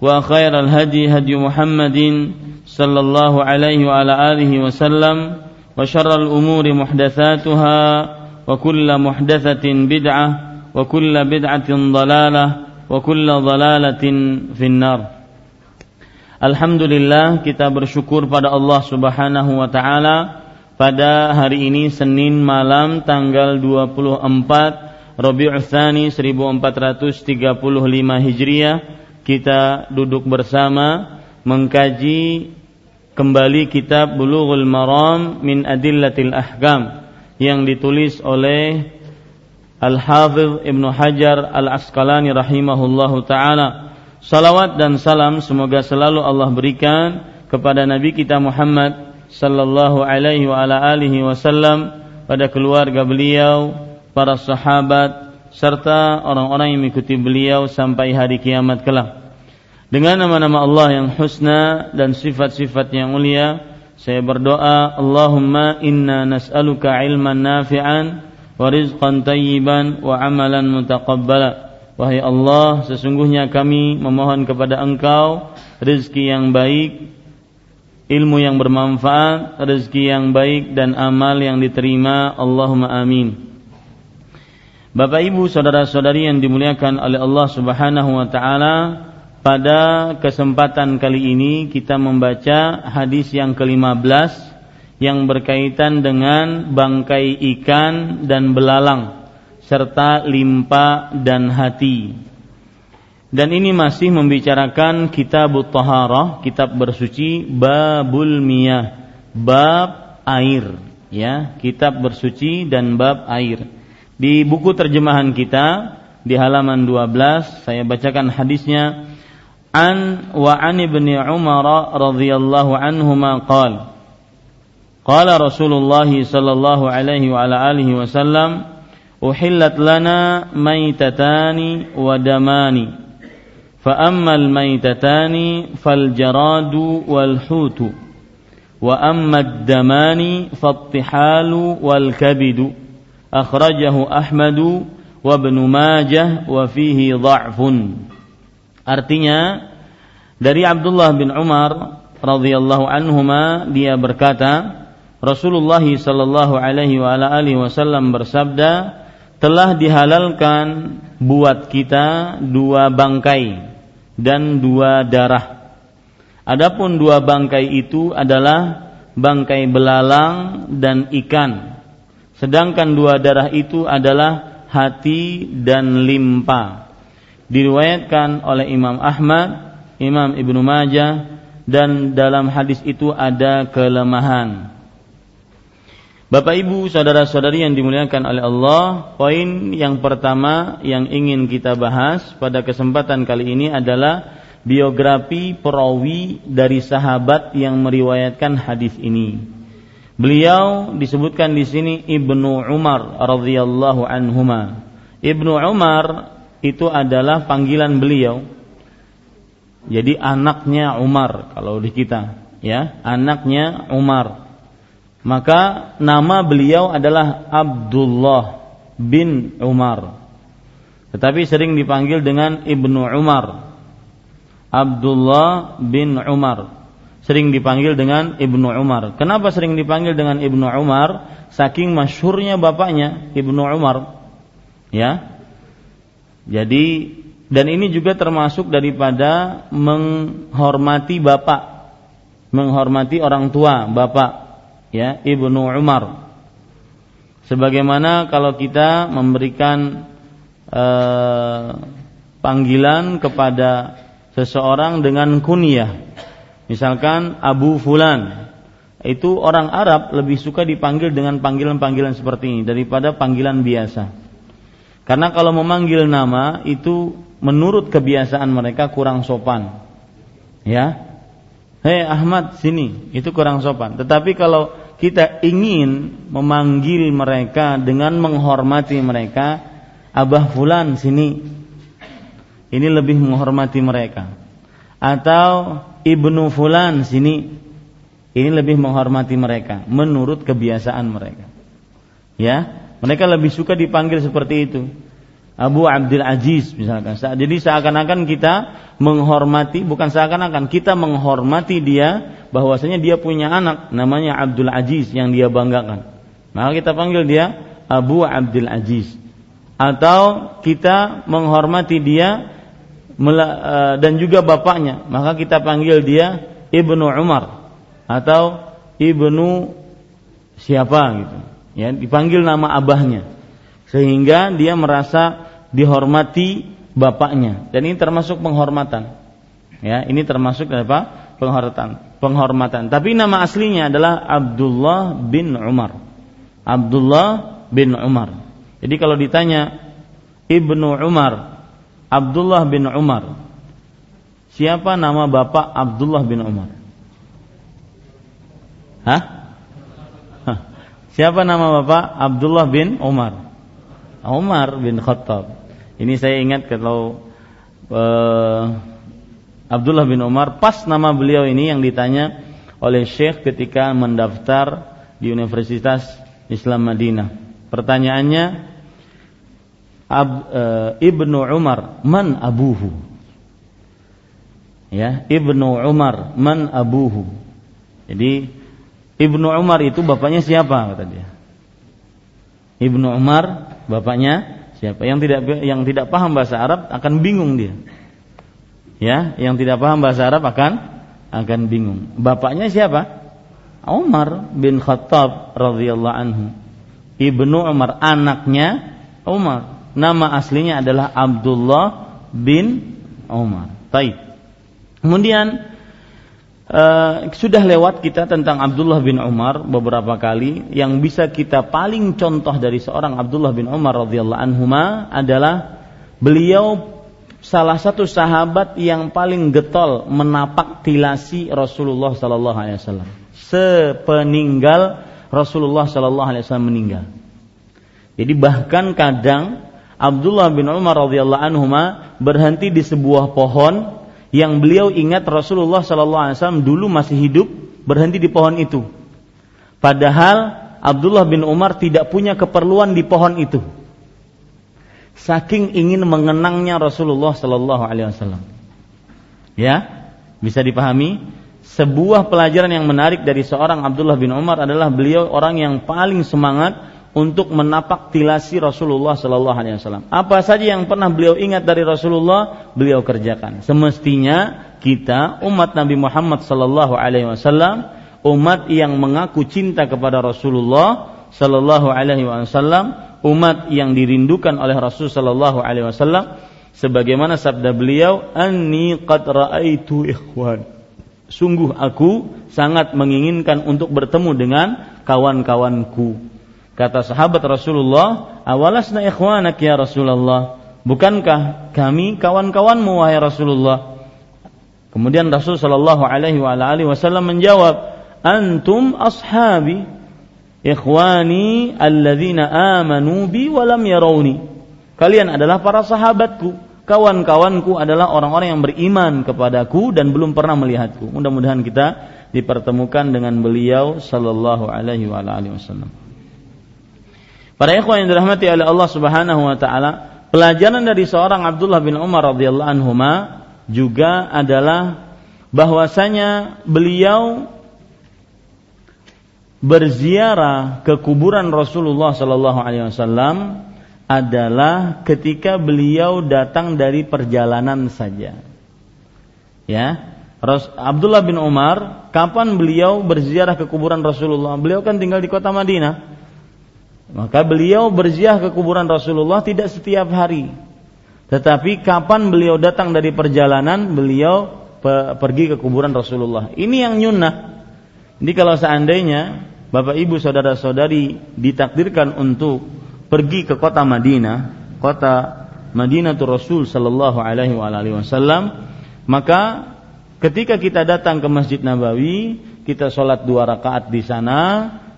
وخير الهدي هدي محمد صلى الله عليه وعلى آله وسلم وشر الأمور محدثاتها وكل محدثة بدعة وكل بدعة ضلالة وكل ضلالة في النار Alhamdulillah kita bersyukur pada Allah Subhanahu wa taala pada hari ini Senin malam tanggal 24 Rabiul Tsani 1435 Hijriah kita duduk bersama mengkaji kembali kitab Bulughul Maram min Adillatil Ahkam yang ditulis oleh Al-Hafidh Ibnu Hajar Al-Asqalani rahimahullahu taala. Salawat dan salam semoga selalu Allah berikan kepada Nabi kita Muhammad sallallahu alaihi wa ala alihi wasallam pada keluarga beliau, para sahabat serta orang-orang yang mengikuti beliau sampai hari kiamat kelak. Dengan nama-nama Allah yang husna dan sifat-sifat yang mulia, saya berdoa, Allahumma inna nas'aluka ilman nafi'an wa rizqan tayyiban wa amalan mutaqabbala. Wahai Allah, sesungguhnya kami memohon kepada Engkau rezeki yang baik, ilmu yang bermanfaat, rezeki yang baik dan amal yang diterima. Allahumma amin. Bapak Ibu saudara-saudari yang dimuliakan oleh Allah Subhanahu wa taala, pada kesempatan kali ini kita membaca hadis yang ke-15 yang berkaitan dengan bangkai ikan dan belalang serta limpa dan hati. Dan ini masih membicarakan kitab taharah, kitab bersuci babul miyah, bab air, ya, kitab bersuci dan bab air. Di buku terjemahan kita di halaman 12 saya bacakan hadisnya. An wa an ibni Umar radhiyallahu anhuma qala Qala Rasulullah sallallahu alaihi wa ala alihi wasallam uhillat lana maitatani wa damani. Fa ammal maitatani fal jaradu wal hutu wa akhrajahu Ahmadu wa Ibnu Majah wa fihi dha'fun. Artinya dari Abdullah bin Umar radhiyallahu anhuma dia berkata Rasulullah sallallahu alaihi wa ala alihi wasallam bersabda telah dihalalkan buat kita dua bangkai dan dua darah. Adapun dua bangkai itu adalah bangkai belalang dan ikan Sedangkan dua darah itu adalah hati dan limpa. Diriwayatkan oleh Imam Ahmad, Imam Ibnu Majah dan dalam hadis itu ada kelemahan. Bapak Ibu, saudara-saudari yang dimuliakan oleh Allah, poin yang pertama yang ingin kita bahas pada kesempatan kali ini adalah biografi perawi dari sahabat yang meriwayatkan hadis ini. Beliau disebutkan di sini Ibnu Umar radhiyallahu anhuma. Ibnu Umar itu adalah panggilan beliau. Jadi anaknya Umar kalau di kita, ya, anaknya Umar. Maka nama beliau adalah Abdullah bin Umar. Tetapi sering dipanggil dengan Ibnu Umar. Abdullah bin Umar. Sering dipanggil dengan Ibnu Umar. Kenapa sering dipanggil dengan Ibnu Umar? Saking masyhurnya bapaknya Ibnu Umar. Ya. Jadi dan ini juga termasuk daripada menghormati bapak. Menghormati orang tua, bapak. Ya, Ibnu Umar. Sebagaimana kalau kita memberikan eh, panggilan kepada seseorang dengan kunyah Misalkan Abu Fulan itu orang Arab lebih suka dipanggil dengan panggilan-panggilan seperti ini daripada panggilan biasa. Karena kalau memanggil nama itu menurut kebiasaan mereka kurang sopan. Ya. Hei Ahmad sini, itu kurang sopan. Tetapi kalau kita ingin memanggil mereka dengan menghormati mereka, Abah Fulan sini. Ini lebih menghormati mereka. Atau ibnu fulan sini ini lebih menghormati mereka menurut kebiasaan mereka. Ya, mereka lebih suka dipanggil seperti itu. Abu Abdul Aziz misalkan. Jadi seakan-akan kita menghormati bukan seakan-akan kita menghormati dia bahwasanya dia punya anak namanya Abdul Aziz yang dia banggakan. Maka kita panggil dia Abu Abdul Aziz. Atau kita menghormati dia dan juga bapaknya. Maka kita panggil dia ibnu Umar atau ibnu siapa gitu. Ya dipanggil nama abahnya. Sehingga dia merasa dihormati bapaknya. Dan ini termasuk penghormatan. Ya ini termasuk apa? Penghormatan. Penghormatan. Tapi nama aslinya adalah Abdullah bin Umar. Abdullah bin Umar. Jadi kalau ditanya ibnu Umar Abdullah bin Umar. Siapa nama bapak Abdullah bin Umar? Hah? Siapa nama bapak Abdullah bin Umar? Umar bin Khattab. Ini saya ingat kalau uh, Abdullah bin Umar pas nama beliau ini yang ditanya oleh Syekh ketika mendaftar di Universitas Islam Madinah. Pertanyaannya, Ab, e, Ibnu Umar man abuhu. Ya Ibnu Umar man abuhu. Jadi Ibnu Umar itu bapaknya siapa kata dia? Ibnu Umar bapaknya siapa? Yang tidak yang tidak paham bahasa Arab akan bingung dia. Ya yang tidak paham bahasa Arab akan akan bingung. Bapaknya siapa? Umar bin Khattab radhiyallahu anhu. Ibnu Umar anaknya Umar nama aslinya adalah Abdullah bin Umar. Taib. Kemudian uh, sudah lewat kita tentang Abdullah bin Umar beberapa kali. Yang bisa kita paling contoh dari seorang Abdullah bin Umar radhiyallahu anhu adalah beliau salah satu sahabat yang paling getol menapak tilasi Rasulullah sallallahu alaihi wasallam. Sepeninggal Rasulullah sallallahu alaihi wasallam meninggal. Jadi bahkan kadang Abdullah bin Umar radhiyallahu anhu berhenti di sebuah pohon yang beliau ingat Rasulullah sallallahu alaihi wasallam dulu masih hidup berhenti di pohon itu. Padahal Abdullah bin Umar tidak punya keperluan di pohon itu. Saking ingin mengenangnya Rasulullah sallallahu alaihi wasallam. Ya, bisa dipahami? Sebuah pelajaran yang menarik dari seorang Abdullah bin Umar adalah beliau orang yang paling semangat untuk menapak tilasi Rasulullah Sallallahu Alaihi Wasallam. Apa saja yang pernah beliau ingat dari Rasulullah, beliau kerjakan. Semestinya kita umat Nabi Muhammad Sallallahu Alaihi Wasallam, umat yang mengaku cinta kepada Rasulullah Sallallahu Alaihi Wasallam, umat yang dirindukan oleh Rasul Sallallahu Alaihi Wasallam, sebagaimana sabda beliau, "Anni qad raaitu ikhwan." Sungguh aku sangat menginginkan untuk bertemu dengan kawan-kawanku Kata sahabat Rasulullah, awalasna ikhwanak ya Rasulullah. Bukankah kami kawan-kawanmu wahai Rasulullah? Kemudian Rasul sallallahu alaihi wasallam menjawab, "Antum ashabi, ikhwani alladzina amanu bi wa lam yarawni." Kalian adalah para sahabatku. kawan-kawanku adalah orang-orang yang beriman kepadaku dan belum pernah melihatku. Mudah-mudahan kita dipertemukan dengan beliau sallallahu alaihi wa alihi wasallam. Para ikhwan yang dirahmati oleh Allah Subhanahu wa taala, pelajaran dari seorang Abdullah bin Umar radhiyallahu anhu juga adalah bahwasanya beliau berziarah ke kuburan Rasulullah sallallahu alaihi wasallam adalah ketika beliau datang dari perjalanan saja. Ya. Abdullah bin Umar, kapan beliau berziarah ke kuburan Rasulullah? Beliau kan tinggal di kota Madinah. Maka beliau berziarah ke kuburan Rasulullah tidak setiap hari. Tetapi kapan beliau datang dari perjalanan, beliau pergi ke kuburan Rasulullah. Ini yang nyunnah. Jadi kalau seandainya Bapak Ibu saudara-saudari ditakdirkan untuk pergi ke kota Madinah, kota Madinah tu Rasul sallallahu alaihi wasallam, maka ketika kita datang ke Masjid Nabawi, kita sholat dua rakaat di sana,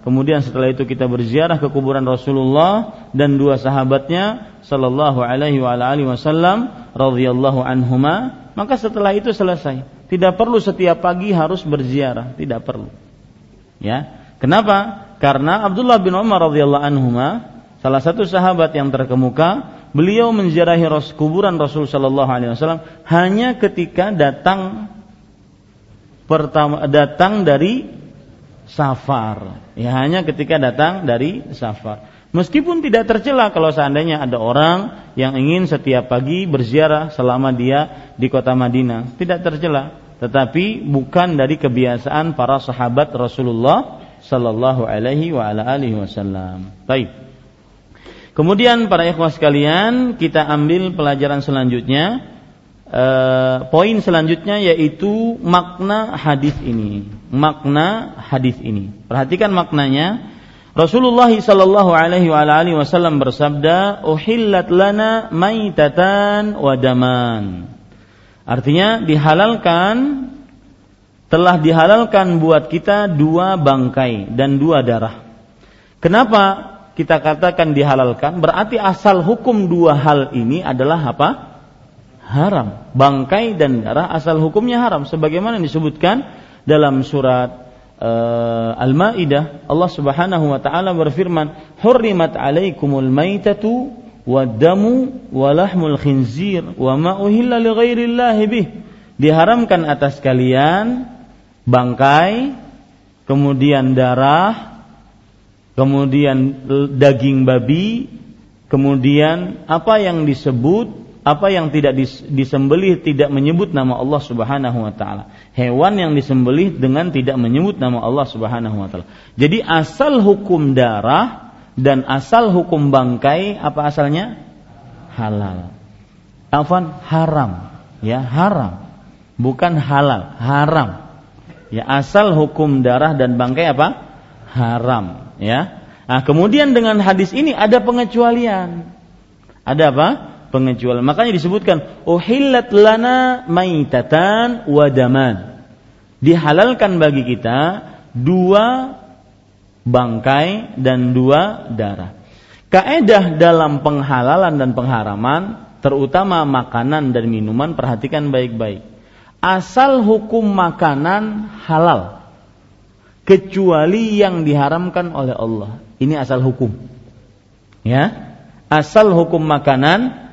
kemudian setelah itu kita berziarah ke kuburan Rasulullah dan dua sahabatnya sallallahu alaihi wasallam radhiyallahu anhuma, maka setelah itu selesai. Tidak perlu setiap pagi harus berziarah, tidak perlu. Ya. Kenapa? Karena Abdullah bin Umar radhiyallahu anhuma salah satu sahabat yang terkemuka, beliau menziarahi kuburan Rasul sallallahu alaihi wasallam hanya ketika datang pertama datang dari safar. Ya, hanya ketika datang dari safar. Meskipun tidak tercela kalau seandainya ada orang yang ingin setiap pagi berziarah selama dia di kota Madinah, tidak tercela. Tetapi bukan dari kebiasaan para sahabat Rasulullah sallallahu alaihi wasallam. Baik. Kemudian para ikhwah sekalian, kita ambil pelajaran selanjutnya. E, poin selanjutnya yaitu makna hadis ini. Makna hadis ini. Perhatikan maknanya. Rasulullah sallallahu alaihi wasallam bersabda, "Uhillat lana maitatan wa daman." Artinya dihalalkan telah dihalalkan buat kita dua bangkai dan dua darah. Kenapa kita katakan dihalalkan berarti asal hukum dua hal ini adalah apa? Haram. Bangkai dan darah asal hukumnya haram sebagaimana disebutkan dalam surat uh, Al-Maidah Allah Subhanahu wa taala berfirman, "Hurrimat 'alaikumul maitatu wad-damu wa lahmul khinzir wa ma uhilla li ghairillahi bih." Diharamkan atas kalian bangkai, kemudian darah, kemudian daging babi, kemudian apa yang disebut, apa yang tidak disembelih tidak menyebut nama Allah Subhanahu wa taala. Hewan yang disembelih dengan tidak menyebut nama Allah Subhanahu wa taala. Jadi asal hukum darah dan asal hukum bangkai apa asalnya? Halal. Afan haram, ya haram. Bukan halal, haram. Ya asal hukum darah dan bangkai apa? Haram ya. Nah, kemudian dengan hadis ini ada pengecualian. Ada apa? Pengecualian. Makanya disebutkan uhillat lana maitatan wa daman. Dihalalkan bagi kita dua bangkai dan dua darah. Kaedah dalam penghalalan dan pengharaman, terutama makanan dan minuman, perhatikan baik-baik. Asal hukum makanan halal kecuali yang diharamkan oleh Allah. Ini asal hukum. Ya. Asal hukum makanan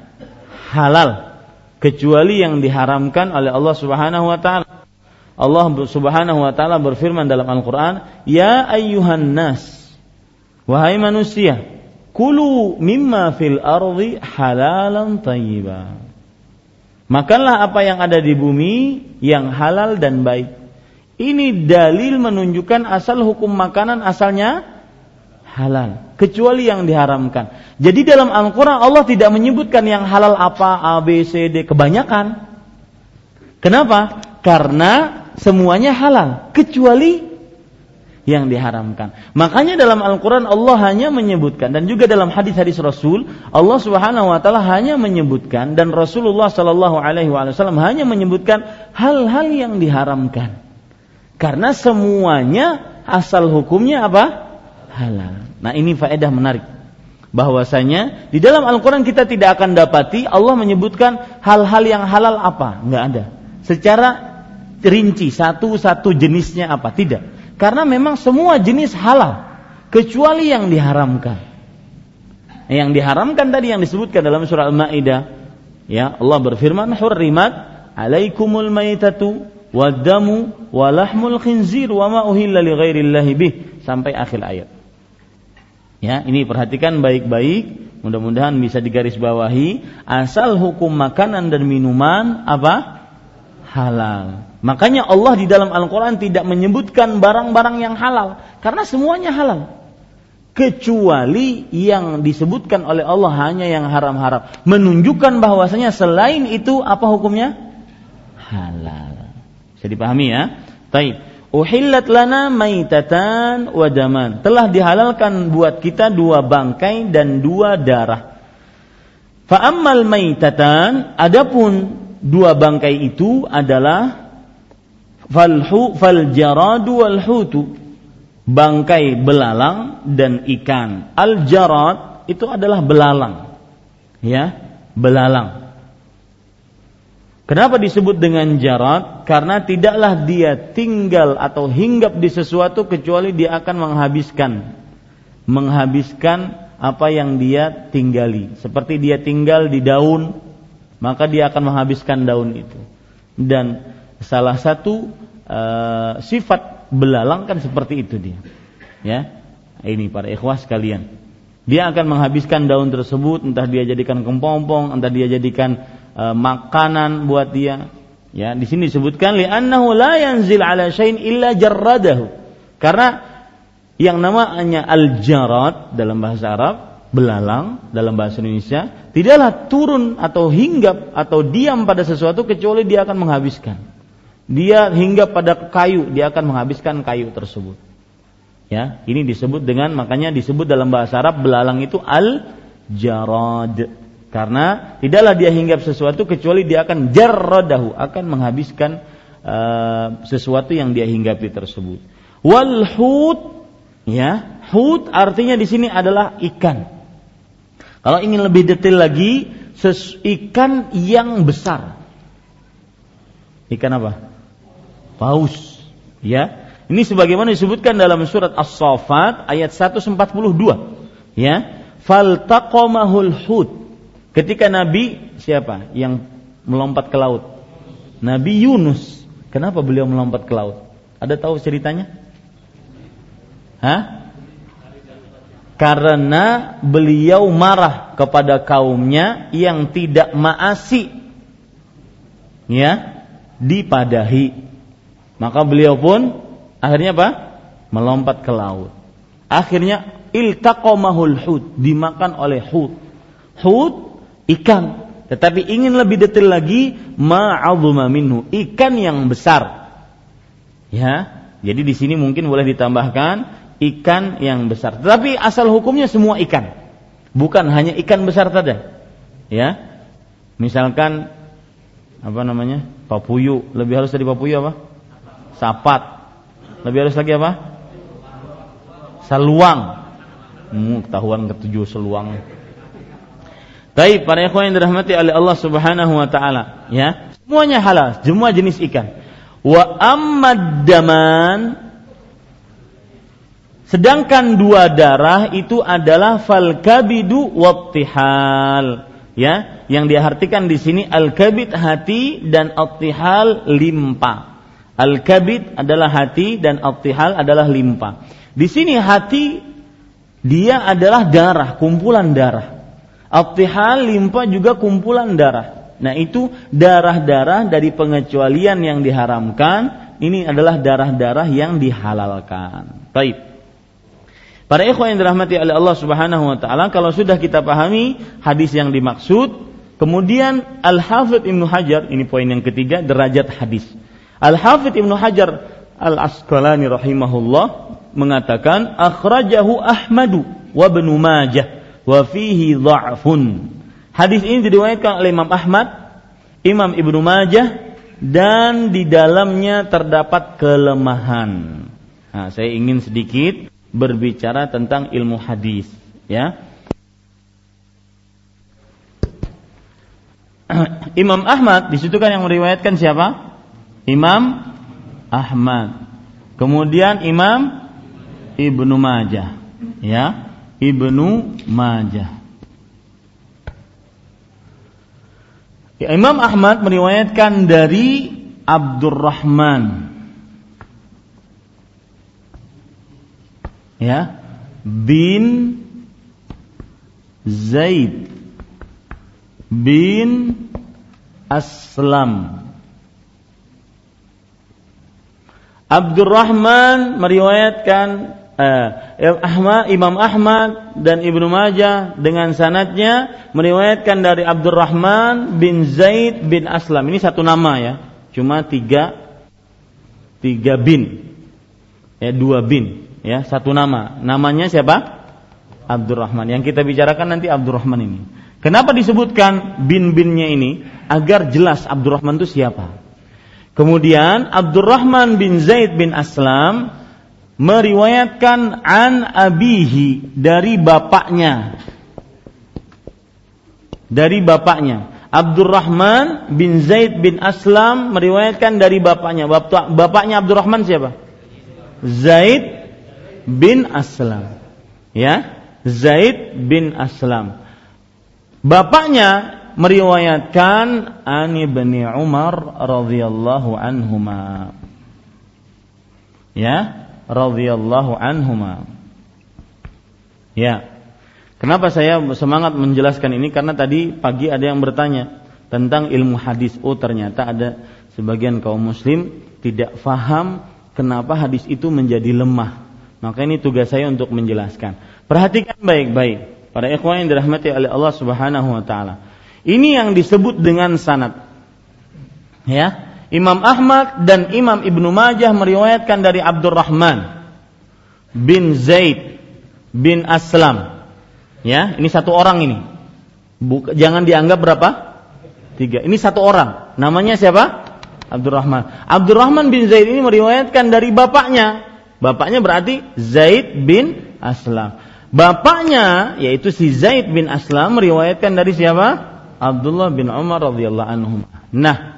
halal kecuali yang diharamkan oleh Allah Subhanahu wa taala. Allah Subhanahu wa taala berfirman dalam Al-Qur'an, "Ya ayyuhan nas, wahai manusia, kulu mimma fil ardi halalan tayyiba." Makanlah apa yang ada di bumi yang halal dan baik. Ini dalil menunjukkan asal hukum makanan asalnya halal, kecuali yang diharamkan. Jadi dalam Al-Quran Allah tidak menyebutkan yang halal apa A, B, C, D, kebanyakan. Kenapa? Karena semuanya halal, kecuali yang diharamkan. Makanya dalam Al-Quran Allah hanya menyebutkan dan juga dalam hadis-hadis Rasul Allah Subhanahu Wa Taala hanya menyebutkan dan Rasulullah Shallallahu Alaihi Wasallam hanya menyebutkan hal-hal yang diharamkan. Karena semuanya asal hukumnya apa? Halal. Nah ini faedah menarik. bahwasanya di dalam Al-Qur'an kita tidak akan dapati Allah menyebutkan hal-hal yang halal apa, nggak ada. Secara rinci satu-satu jenisnya apa, tidak. Karena memang semua jenis halal kecuali yang diharamkan. Yang diharamkan tadi yang disebutkan dalam surah Al-Maidah, ya Allah berfirman hurrimat alaikumul maitatu wadamu walahmul khinzir wa ma uhilla li bih sampai akhir ayat. Ya, ini perhatikan baik-baik, mudah-mudahan bisa digarisbawahi asal hukum makanan dan minuman apa? halal. Makanya Allah di dalam Al-Qur'an tidak menyebutkan barang-barang yang halal karena semuanya halal. Kecuali yang disebutkan oleh Allah hanya yang haram-haram, menunjukkan bahwasanya selain itu apa hukumnya? halal. Bisa dipahami ya? Taib. Uhillat lana maitatan wa daman. Telah dihalalkan buat kita dua bangkai dan dua darah. Fa ammal maitatan, adapun dua bangkai itu adalah falhu fal jaradu wal hutu. Bangkai belalang dan ikan. Al jarad itu adalah belalang. Ya, belalang. Kenapa disebut dengan jarat? Karena tidaklah dia tinggal atau hinggap di sesuatu kecuali dia akan menghabiskan menghabiskan apa yang dia tinggali. Seperti dia tinggal di daun, maka dia akan menghabiskan daun itu. Dan salah satu uh, sifat belalang kan seperti itu dia. Ya. Ini para ikhwah sekalian. Dia akan menghabiskan daun tersebut, entah dia jadikan kepompong, entah dia jadikan e, makanan buat dia. Ya, di sini disebutkan li'annahu la yanzil ala syai'in illa jarradahu. Karena yang namanya al-jarad dalam bahasa Arab, belalang dalam bahasa Indonesia, tidaklah turun atau hinggap atau diam pada sesuatu kecuali dia akan menghabiskan. Dia hinggap pada kayu, dia akan menghabiskan kayu tersebut. Ya, ini disebut dengan makanya disebut dalam bahasa Arab belalang itu al-jarad. Karena tidaklah dia hinggap sesuatu kecuali dia akan jarradahu, akan menghabiskan uh, sesuatu yang dia hinggapi tersebut. Wal hut ya, hut artinya di sini adalah ikan. Kalau ingin lebih detail lagi, ses ikan yang besar. Ikan apa? Paus. Ya. Ini sebagaimana disebutkan dalam surat As-Saffat ayat 142. Ya. Faltaqamahul hut Ketika Nabi siapa yang melompat ke laut? Nabi Yunus. Kenapa beliau melompat ke laut? Ada tahu ceritanya? Hah? Karena beliau marah kepada kaumnya yang tidak maasi ya dipadahi. Maka beliau pun akhirnya apa? Melompat ke laut. Akhirnya iltaqamahul hud, dimakan oleh hud. Hud ikan. Tetapi ingin lebih detail lagi, ma'adzuma minhu, ikan yang besar. Ya, jadi di sini mungkin boleh ditambahkan ikan yang besar. Tetapi asal hukumnya semua ikan. Bukan hanya ikan besar saja. Ya. Misalkan apa namanya? Papuyu, lebih halus dari papuyu apa? Sapat. Lebih halus lagi apa? Saluang. Hmm, ketahuan ketujuh seluang. Baik, para ikhwan yang dirahmati oleh Allah Subhanahu wa taala, ya. Semuanya halal, semua jenis ikan. Wa ammad daman Sedangkan dua darah itu adalah fal kabidu wattihal. Ya, yang diartikan di sini al kabid hati dan attihal limpa. Al kabid adalah hati dan attihal adalah limpa. Di sini hati dia adalah darah, kumpulan darah. Abtihal limpa juga kumpulan darah. Nah itu darah-darah dari pengecualian yang diharamkan. Ini adalah darah-darah yang dihalalkan. Baik. Para ikhwan yang dirahmati oleh Allah Subhanahu wa taala, kalau sudah kita pahami hadis yang dimaksud, kemudian Al-Hafidz Ibnu Hajar, ini poin yang ketiga, derajat hadis. Al-Hafidz Ibnu Hajar Al-Asqalani rahimahullah mengatakan akhrajahu Ahmadu wa Ibnu Majah wa fihi dha'fun. Hadis ini diriwayatkan oleh Imam Ahmad, Imam Ibnu Majah dan di dalamnya terdapat kelemahan. Nah, saya ingin sedikit berbicara tentang ilmu hadis, ya. Imam Ahmad di situ kan yang meriwayatkan siapa? Imam Ahmad. Kemudian Imam Ibnu Majah, ya. Ibnu Majah. Ya, Imam Ahmad meriwayatkan dari Abdurrahman. Ya, bin Zaid bin Aslam. Abdurrahman meriwayatkan eh, Ahmad, Imam Ahmad dan Ibnu Majah dengan sanadnya meriwayatkan dari Abdurrahman bin Zaid bin Aslam. Ini satu nama ya, cuma tiga tiga bin, ya dua bin, ya satu nama. Namanya siapa? Abdurrahman. Yang kita bicarakan nanti Abdurrahman ini. Kenapa disebutkan bin-binnya ini? Agar jelas Abdurrahman itu siapa. Kemudian Abdurrahman bin Zaid bin Aslam meriwayatkan an abihi dari bapaknya. Dari bapaknya. Abdurrahman bin Zaid bin Aslam meriwayatkan dari bapaknya. Bapaknya Abdurrahman siapa? Zaid bin Aslam. Ya, Zaid bin Aslam. Bapaknya meriwayatkan Ani bin Umar radhiyallahu anhuma. Ya, radhiyallahu anhuma. Ya. Kenapa saya semangat menjelaskan ini karena tadi pagi ada yang bertanya tentang ilmu hadis. Oh, ternyata ada sebagian kaum muslim tidak faham kenapa hadis itu menjadi lemah. Maka ini tugas saya untuk menjelaskan. Perhatikan baik-baik Para ikhwan yang dirahmati oleh Allah Subhanahu wa taala. Ini yang disebut dengan sanad. Ya. Imam Ahmad dan Imam Ibnu Majah meriwayatkan dari Abdurrahman bin Zaid bin Aslam. Ya, ini satu orang ini. Buk, jangan dianggap berapa? Tiga. Ini satu orang. Namanya siapa? Abdurrahman. Abdurrahman bin Zaid ini meriwayatkan dari bapaknya. Bapaknya berarti Zaid bin Aslam. Bapaknya yaitu si Zaid bin Aslam meriwayatkan dari siapa? Abdullah bin Umar radhiyallahu anhu. Nah,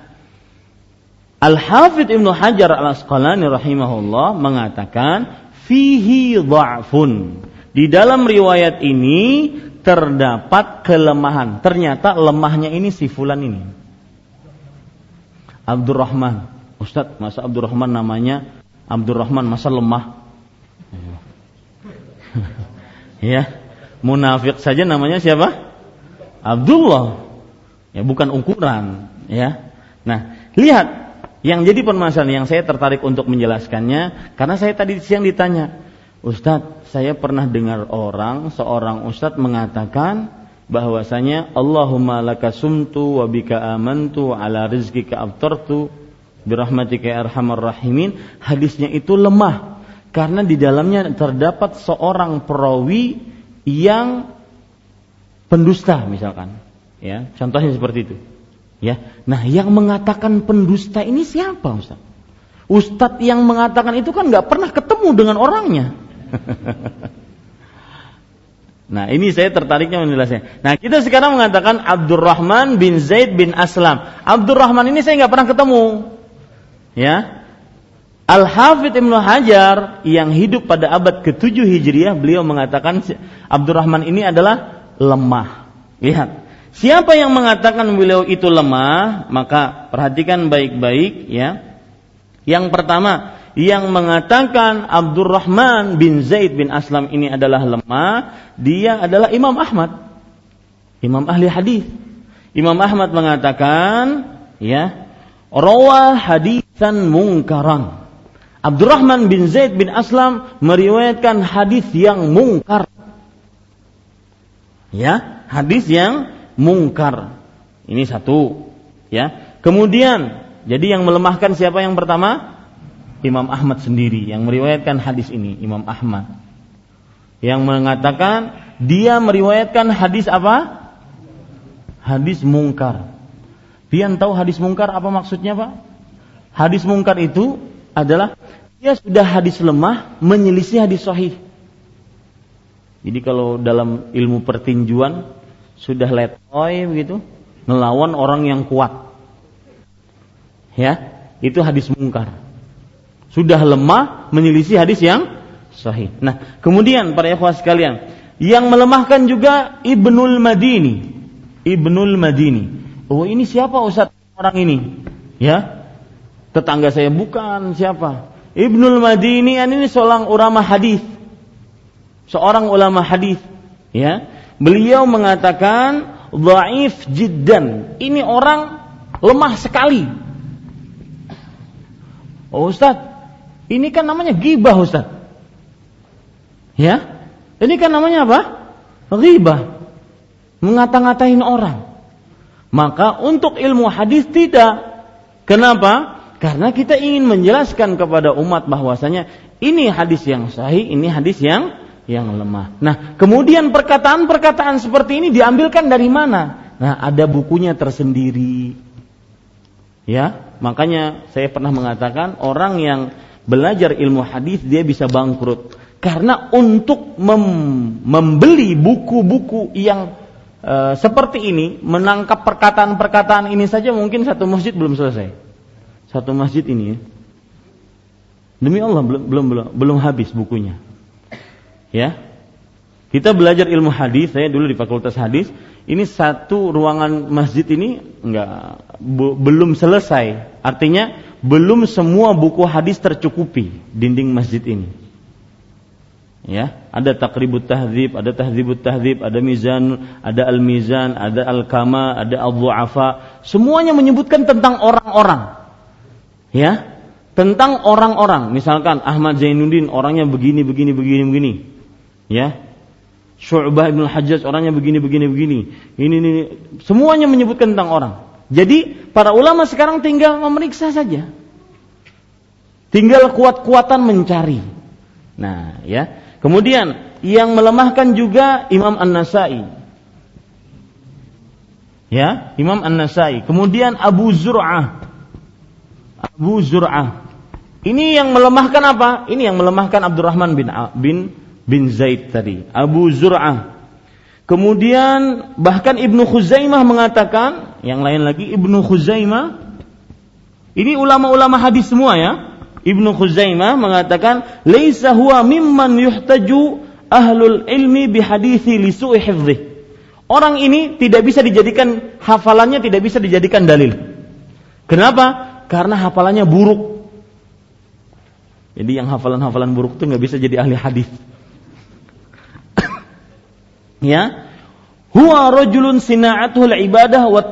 Al Hafidh Ibnu Hajar Al Asqalani rahimahullah mengatakan fihi dha'fun. Di dalam riwayat ini terdapat kelemahan. Ternyata lemahnya ini si fulan ini. Abdurrahman. Ustaz, masa Abdurrahman namanya Abdurrahman masa lemah? Ya, munafik saja namanya siapa? Abdullah. Ya, bukan ukuran, ya. Nah, lihat yang jadi permasalahan yang saya tertarik untuk menjelaskannya karena saya tadi siang ditanya, Ustadz, saya pernah dengar orang, seorang ustadz mengatakan bahwasanya Allahumma laka sumtu wa bika amantu ala rizqika abtartu birahmatika ya arhamar rahimin. Hadisnya itu lemah karena di dalamnya terdapat seorang perawi yang pendusta misalkan ya contohnya seperti itu ya nah yang mengatakan pendusta ini siapa Ustaz Ustadz yang mengatakan itu kan nggak pernah ketemu dengan orangnya Nah ini saya tertariknya menjelasnya. Nah kita sekarang mengatakan Abdurrahman bin Zaid bin Aslam. Abdurrahman ini saya nggak pernah ketemu. Ya, al Hafidh Ibnu Hajar yang hidup pada abad ke-7 Hijriah beliau mengatakan Abdurrahman ini adalah lemah. Lihat, siapa yang mengatakan beliau itu lemah, maka perhatikan baik-baik ya. Yang pertama, yang mengatakan Abdurrahman bin Zaid bin Aslam ini adalah lemah, dia adalah Imam Ahmad. Imam ahli hadis. Imam Ahmad mengatakan, ya, rawa hadisan mungkaran Abdurrahman bin Zaid bin Aslam meriwayatkan hadis yang mungkar. Ya, hadis yang mungkar. Ini satu, ya. Kemudian, jadi yang melemahkan siapa yang pertama? Imam Ahmad sendiri yang meriwayatkan hadis ini, Imam Ahmad. Yang mengatakan dia meriwayatkan hadis apa? Hadis mungkar. Pian tahu hadis mungkar apa maksudnya, Pak? Hadis mungkar itu adalah dia sudah hadis lemah menyelisih hadis sahih. Jadi kalau dalam ilmu pertinjuan sudah letoy begitu, melawan orang yang kuat. Ya, itu hadis mungkar. Sudah lemah menyelisih hadis yang sahih. Nah, kemudian para ikhwah sekalian, yang melemahkan juga Ibnul Madini. Ibnul Madini. Oh, ini siapa Ustaz orang ini? Ya. Tetangga saya bukan siapa? Ibnul Madini ini seorang ulama hadis. Seorang ulama hadis, ya. Beliau mengatakan dhaif jiddan. Ini orang lemah sekali. Oh Ustaz, ini kan namanya gibah Ustaz. Ya? Ini kan namanya apa? Ghibah. Mengata-ngatain orang. Maka untuk ilmu hadis tidak. Kenapa? Karena kita ingin menjelaskan kepada umat bahwasanya ini hadis yang sahih, ini hadis yang yang lemah. Nah, kemudian perkataan-perkataan seperti ini diambilkan dari mana? Nah, ada bukunya tersendiri. Ya, makanya saya pernah mengatakan orang yang belajar ilmu hadis dia bisa bangkrut karena untuk mem membeli buku-buku yang e, seperti ini, menangkap perkataan-perkataan ini saja mungkin satu masjid belum selesai. Satu masjid ini ya. Demi Allah belum belum, belum habis bukunya. Ya. Kita belajar ilmu hadis, saya dulu di Fakultas Hadis, ini satu ruangan masjid ini enggak belum selesai. Artinya belum semua buku hadis tercukupi dinding masjid ini. Ya. Ada takribut tahdzib ada tahdzibut tahdzib ada mizan ada al mizan ada al kama ada al du'afa semuanya menyebutkan tentang orang-orang. Ya. Tentang orang-orang. Misalkan Ahmad Zainuddin orangnya begini begini begini begini ya Syu'bah bin Hajjaj orangnya begini begini begini ini ini semuanya menyebutkan tentang orang jadi para ulama sekarang tinggal memeriksa saja tinggal kuat-kuatan mencari nah ya Kemudian yang melemahkan juga Imam An-Nasai. Ya, Imam An-Nasai. Kemudian Abu Zur'ah. Abu Zur'ah. Ini yang melemahkan apa? Ini yang melemahkan Abdurrahman bin bin bin Zaid tadi. Abu Zur'ah. Kemudian bahkan Ibnu Khuzaimah mengatakan, yang lain lagi Ibnu Khuzaimah ini ulama-ulama hadis semua ya. Ibnu Khuzaimah mengatakan, "Laisa huwa mimman yuhtaju ahlul ilmi bihadithi li su'i Orang ini tidak bisa dijadikan hafalannya tidak bisa dijadikan dalil. Kenapa? Karena hafalannya buruk. Jadi yang hafalan-hafalan buruk itu nggak bisa jadi ahli hadis. Ya, huwa rajulun sina'atul ibadah wa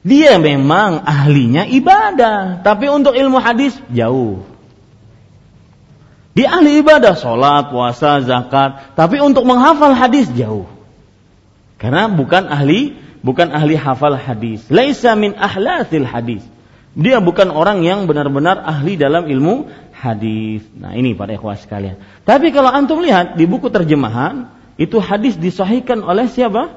dia memang ahlinya ibadah, tapi untuk ilmu hadis jauh. Dia ahli ibadah, sholat, puasa, zakat, tapi untuk menghafal hadis jauh. Karena bukan ahli, bukan ahli hafal hadis. Laisa min ahlatil hadis. Dia bukan orang yang benar-benar ahli dalam ilmu hadis. Nah ini para ikhwah sekalian. Tapi kalau antum lihat di buku terjemahan, itu hadis disahihkan oleh siapa?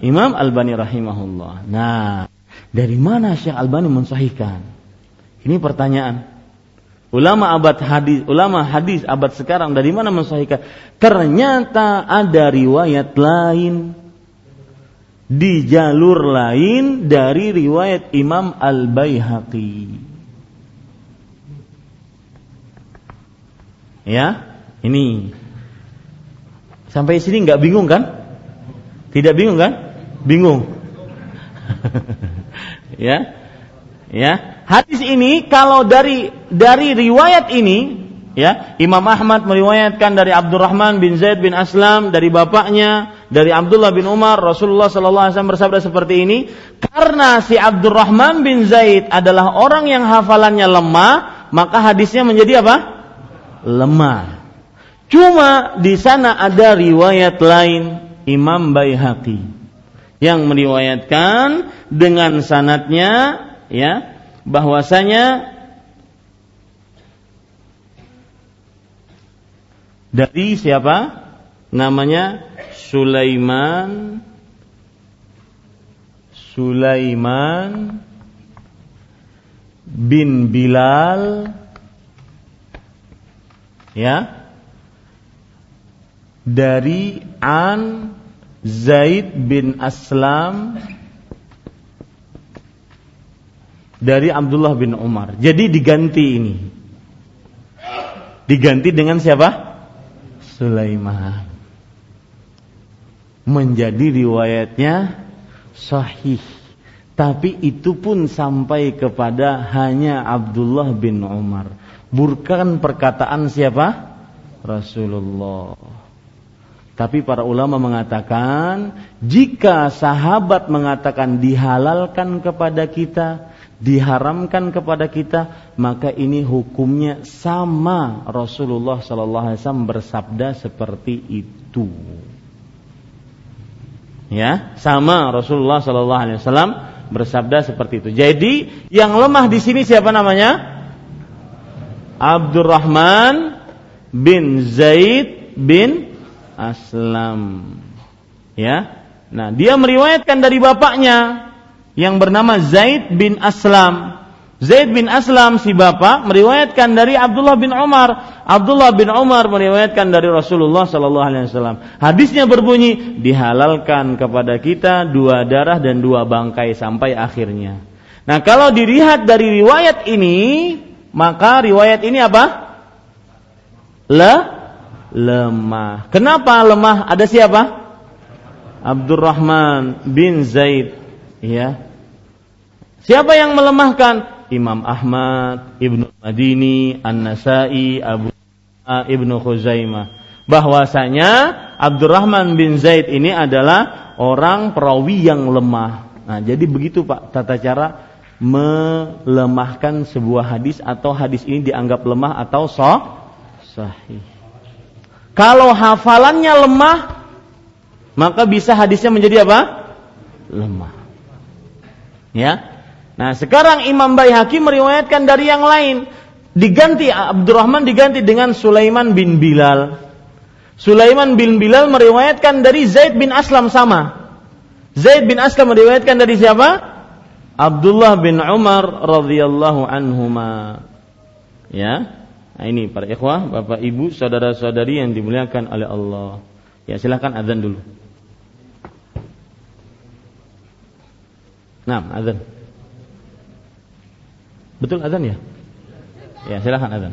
Imam Albani rahimahullah. Nah, dari mana Syekh Albani mensahihkan? Ini pertanyaan. Ulama abad hadis, ulama hadis abad sekarang dari mana mensahihkan? Ternyata ada riwayat lain di jalur lain dari riwayat Imam Al-Baihaqi. Ya, ini sampai sini nggak bingung kan? Tidak bingung kan? bingung. ya. Ya. Hadis ini kalau dari dari riwayat ini ya, Imam Ahmad meriwayatkan dari Abdurrahman bin Zaid bin Aslam dari bapaknya dari Abdullah bin Umar Rasulullah sallallahu alaihi wasallam bersabda seperti ini karena si Abdurrahman bin Zaid adalah orang yang hafalannya lemah maka hadisnya menjadi apa? lemah. Cuma di sana ada riwayat lain Imam Baihaqi yang meriwayatkan dengan sanatnya ya bahwasanya dari siapa? Namanya Sulaiman. Sulaiman bin Bilal. Ya dari An Zaid bin Aslam dari Abdullah bin Umar. Jadi diganti ini. Diganti dengan siapa? Sulaiman. Menjadi riwayatnya sahih. Tapi itu pun sampai kepada hanya Abdullah bin Umar. Bukan perkataan siapa? Rasulullah. Tapi para ulama mengatakan, jika sahabat mengatakan dihalalkan kepada kita, diharamkan kepada kita, maka ini hukumnya sama Rasulullah Sallallahu Alaihi Wasallam bersabda seperti itu. Ya, sama Rasulullah Sallallahu Alaihi Wasallam bersabda seperti itu. Jadi yang lemah di sini siapa namanya? Abdurrahman bin Zaid bin Aslam. Ya. Nah, dia meriwayatkan dari bapaknya yang bernama Zaid bin Aslam. Zaid bin Aslam si bapak meriwayatkan dari Abdullah bin Umar. Abdullah bin Umar meriwayatkan dari Rasulullah sallallahu alaihi wasallam. Hadisnya berbunyi dihalalkan kepada kita dua darah dan dua bangkai sampai akhirnya. Nah, kalau dilihat dari riwayat ini, maka riwayat ini apa? Le lemah. Kenapa lemah? Ada siapa? Abdurrahman bin Zaid, ya. Siapa yang melemahkan? Imam Ahmad, Ibnu Madini, An-Nasai, Abu Ibnu Khuzaimah. Bahwasanya Abdurrahman bin Zaid ini adalah orang perawi yang lemah. Nah, jadi begitu Pak tata cara melemahkan sebuah hadis atau hadis ini dianggap lemah atau sah sahih. Kalau hafalannya lemah, maka bisa hadisnya menjadi apa? Lemah. Ya, Nah, sekarang Imam Baihaqi meriwayatkan dari yang lain. Diganti Abdurrahman diganti dengan Sulaiman bin Bilal. Sulaiman bin Bilal meriwayatkan dari Zaid bin Aslam sama. Zaid bin Aslam meriwayatkan dari siapa? Abdullah bin Umar radhiyallahu anhuma. Ya. Nah, ini para ikhwah, Bapak Ibu, saudara-saudari yang dimuliakan oleh Allah. Ya, silakan azan dulu. Nah, azan. Betul azan ya? Ya, silakan azan.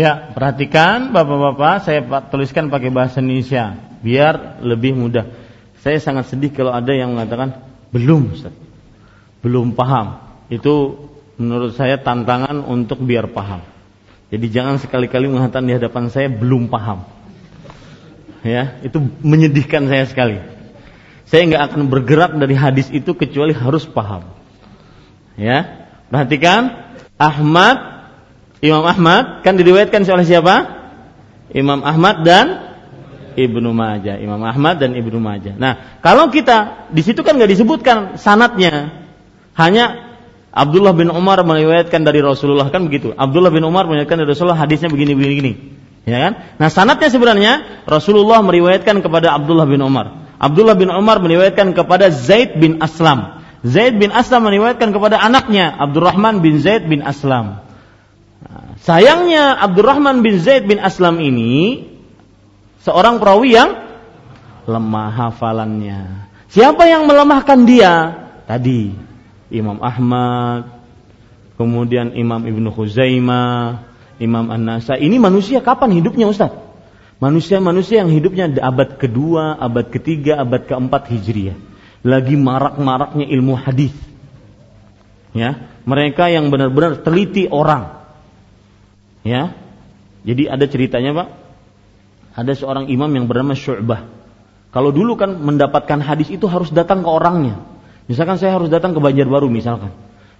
Ya, perhatikan Bapak-bapak, saya tuliskan pakai bahasa Indonesia biar lebih mudah. Saya sangat sedih kalau ada yang mengatakan belum, Ustaz. Belum paham. Itu menurut saya tantangan untuk biar paham. Jadi jangan sekali-kali mengatakan di hadapan saya belum paham. Ya, itu menyedihkan saya sekali. Saya nggak akan bergerak dari hadis itu kecuali harus paham. Ya, perhatikan Ahmad Imam Ahmad kan diriwayatkan oleh siapa? Imam Ahmad dan Ibnu Majah. Imam Ahmad dan Ibnu Majah. Nah, kalau kita di situ kan nggak disebutkan sanatnya, hanya Abdullah bin Umar meriwayatkan dari Rasulullah kan begitu. Abdullah bin Umar meriwayatkan dari Rasulullah hadisnya begini begini begini. Ya kan? Nah, sanatnya sebenarnya Rasulullah meriwayatkan kepada Abdullah bin Umar. Abdullah bin Umar meriwayatkan kepada Zaid bin Aslam. Zaid bin Aslam meriwayatkan kepada anaknya Abdurrahman bin Zaid bin Aslam. Sayangnya Abdurrahman bin Zaid bin Aslam ini seorang perawi yang lemah hafalannya. Siapa yang melemahkan dia? Tadi Imam Ahmad, kemudian Imam Ibnu Khuzaimah, Imam An-Nasai. Ini manusia kapan hidupnya Ustaz? Manusia-manusia yang hidupnya abad kedua, abad ketiga, abad keempat Hijriah. Lagi marak-maraknya ilmu hadis. Ya, mereka yang benar-benar teliti orang Ya. Jadi ada ceritanya, Pak. Ada seorang imam yang bernama Syu'bah. Kalau dulu kan mendapatkan hadis itu harus datang ke orangnya. Misalkan saya harus datang ke Banjarbaru misalkan.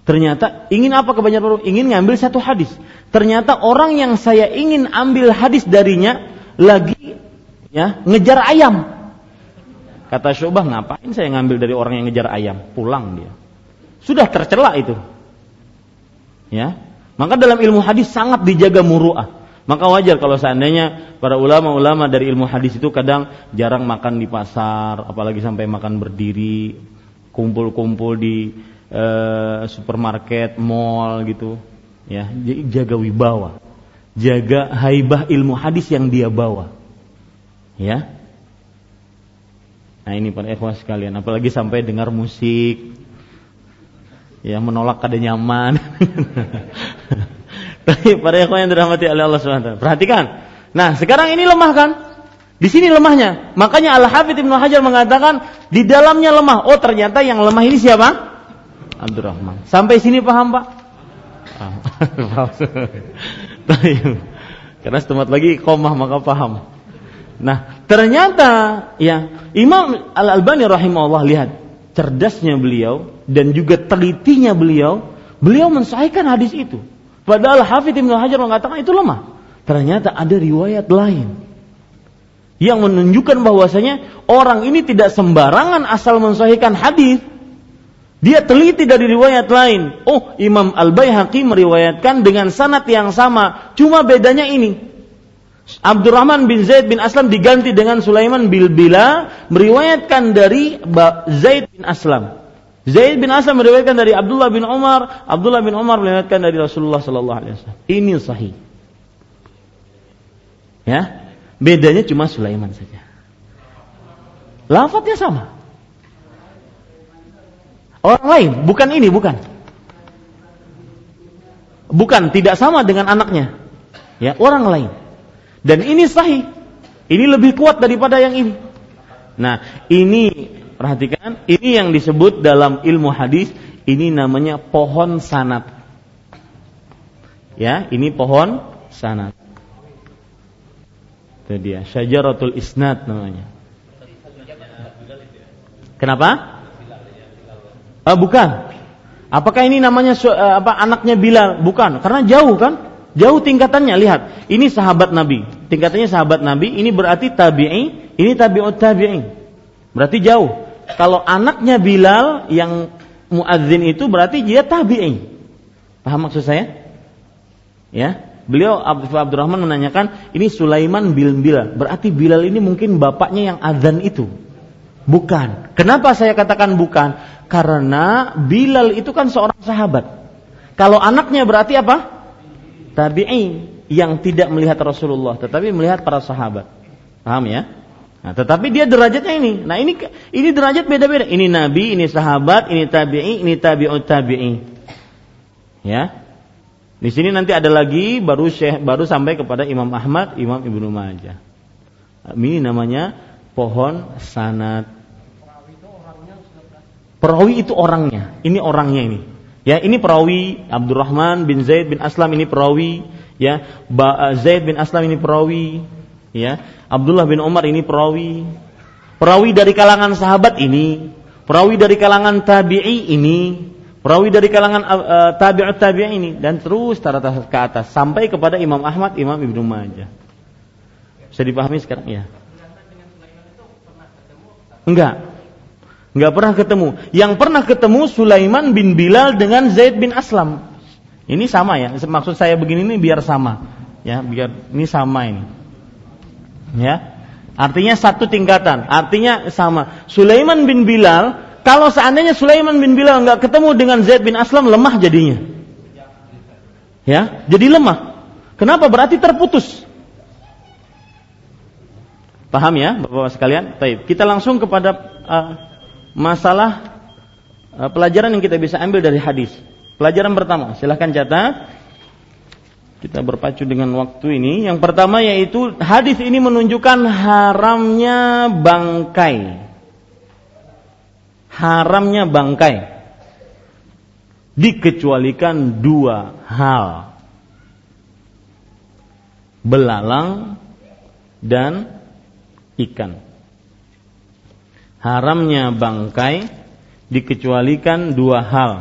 Ternyata ingin apa ke Banjarbaru? Ingin ngambil satu hadis. Ternyata orang yang saya ingin ambil hadis darinya lagi ya ngejar ayam. Kata Syu'bah, ngapain saya ngambil dari orang yang ngejar ayam? Pulang dia. Sudah tercela itu. Ya, maka dalam ilmu hadis sangat dijaga muruah. Maka wajar kalau seandainya para ulama-ulama dari ilmu hadis itu kadang jarang makan di pasar, apalagi sampai makan berdiri, kumpul-kumpul di eh, supermarket, mall gitu. Ya, jaga wibawa. Jaga haibah ilmu hadis yang dia bawa. Ya. Nah, ini para ikhwah sekalian, apalagi sampai dengar musik, ya menolak kada nyaman. Tapi para ikhwan yang dirahmati oleh Allah SWT. Perhatikan. Nah, sekarang ini lemah kan? Di sini lemahnya. Makanya Al-Hafidh Ibnu Hajar mengatakan di dalamnya lemah. Oh, ternyata yang lemah ini siapa? Abdurrahman. Sampai sini paham, Pak? Karena setemat lagi komah maka paham. Nah, ternyata ya Imam Al Albani rahimahullah lihat cerdasnya beliau dan juga telitinya beliau, beliau mensahihkan hadis itu. Padahal Hafidh Ibnu Hajar mengatakan itu lemah. Ternyata ada riwayat lain yang menunjukkan bahwasanya orang ini tidak sembarangan asal mensahihkan hadis. Dia teliti dari riwayat lain. Oh, Imam Al-Baihaqi meriwayatkan dengan sanad yang sama, cuma bedanya ini. Abdurrahman bin Zaid bin Aslam diganti dengan Sulaiman bin Bila meriwayatkan dari Zaid bin Aslam. Zaid bin Aslam meriwayatkan dari Abdullah bin Umar, Abdullah bin Umar meriwayatkan dari Rasulullah sallallahu alaihi wasallam. Ini sahih. Ya. Bedanya cuma Sulaiman saja. Lafadznya sama. Orang lain, bukan ini, bukan. Bukan, tidak sama dengan anaknya. Ya, orang lain. Dan ini sahih. Ini lebih kuat daripada yang ini. Nah, ini Perhatikan, ini yang disebut dalam ilmu hadis, ini namanya pohon sanat. Ya, ini pohon sanat. Itu dia, syajaratul isnad namanya. Kenapa? Ah, bukan. Apakah ini namanya eh, apa anaknya Bilal? Bukan, karena jauh kan? Jauh tingkatannya. Lihat, ini sahabat Nabi. Tingkatannya sahabat Nabi, ini berarti tabi'i, ini tabi'ut tabi'in. Berarti jauh kalau anaknya Bilal yang muadzin itu berarti dia tabi'in. Paham maksud saya? Ya. Beliau Abdurrahman menanyakan, ini Sulaiman bin Bilal. Berarti Bilal ini mungkin bapaknya yang azan itu. Bukan. Kenapa saya katakan bukan? Karena Bilal itu kan seorang sahabat. Kalau anaknya berarti apa? Tabi'i yang tidak melihat Rasulullah tetapi melihat para sahabat. Paham ya? Nah, tetapi dia derajatnya ini. Nah, ini ini derajat beda-beda. Ini nabi, ini sahabat, ini tabi'i, ini tabi'ut tabi'i. Ya. Di sini nanti ada lagi baru syekh, baru sampai kepada Imam Ahmad, Imam Ibnu Majah. Ini namanya pohon sanad. Perawi itu orangnya. Ini orangnya ini. Ya, ini perawi Abdurrahman bin Zaid bin Aslam ini perawi, ya. Zaid bin Aslam ini perawi, ya. Abdullah bin Umar ini perawi. Perawi dari kalangan sahabat ini, perawi dari kalangan tabi'i ini, perawi dari kalangan uh, tabi'ut tabi'i ini dan terus ke atas sampai kepada Imam Ahmad, Imam Ibnu Majah. Bisa dipahami sekarang ya? Enggak. Enggak pernah ketemu. Yang pernah ketemu Sulaiman bin Bilal dengan Zaid bin Aslam. Ini sama ya. Maksud saya begini ini biar sama. Ya, biar ini sama ini. Ya. Artinya satu tingkatan. Artinya sama. Sulaiman bin Bilal kalau seandainya Sulaiman bin Bilal enggak ketemu dengan Zaid bin Aslam lemah jadinya. Ya, jadi lemah. Kenapa? Berarti terputus. Paham ya, Bapak-bapak sekalian? Baik, kita langsung kepada uh, masalah uh, pelajaran yang kita bisa ambil dari hadis. Pelajaran pertama, silahkan catat. Kita berpacu dengan waktu ini. Yang pertama yaitu hadis ini menunjukkan haramnya bangkai. Haramnya bangkai. Dikecualikan dua hal. Belalang dan ikan haramnya bangkai dikecualikan dua hal,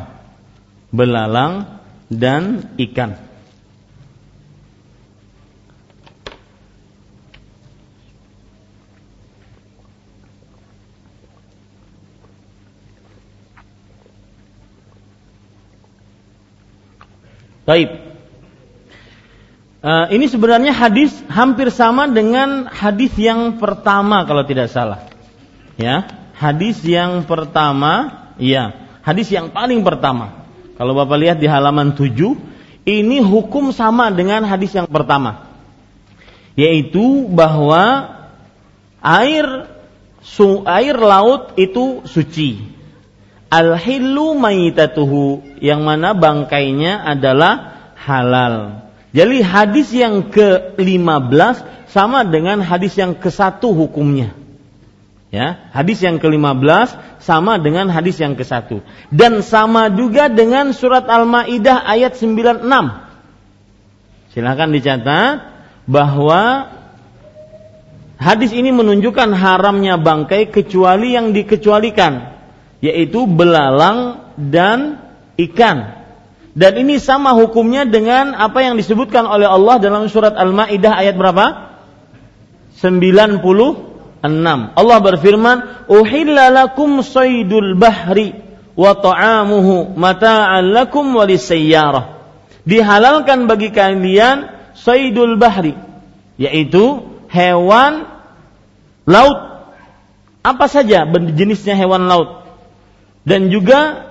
belalang dan ikan. Baik. Uh, ini sebenarnya hadis hampir sama dengan hadis yang pertama kalau tidak salah. Ya, hadis yang pertama, ya, hadis yang paling pertama. Kalau Bapak lihat di halaman 7, ini hukum sama dengan hadis yang pertama. Yaitu bahwa air su, air laut itu suci. Al-hillu mayitatuhu yang mana bangkainya adalah halal. Jadi hadis yang ke-15 sama dengan hadis yang ke-1 hukumnya. Ya, hadis yang ke-15 sama dengan hadis yang ke-1 dan sama juga dengan surat Al-Maidah ayat 96. Silakan dicatat bahwa hadis ini menunjukkan haramnya bangkai kecuali yang dikecualikan yaitu belalang dan ikan. Dan ini sama hukumnya dengan apa yang disebutkan oleh Allah dalam surat Al-Maidah ayat berapa? 90 6. Allah berfirman, "Uhilla lakum saydul bahri wa ta'amuhu mata'an lakum walisayyarah." Dihalalkan bagi kalian saydul bahri, yaitu hewan laut. Apa saja jenisnya hewan laut. Dan juga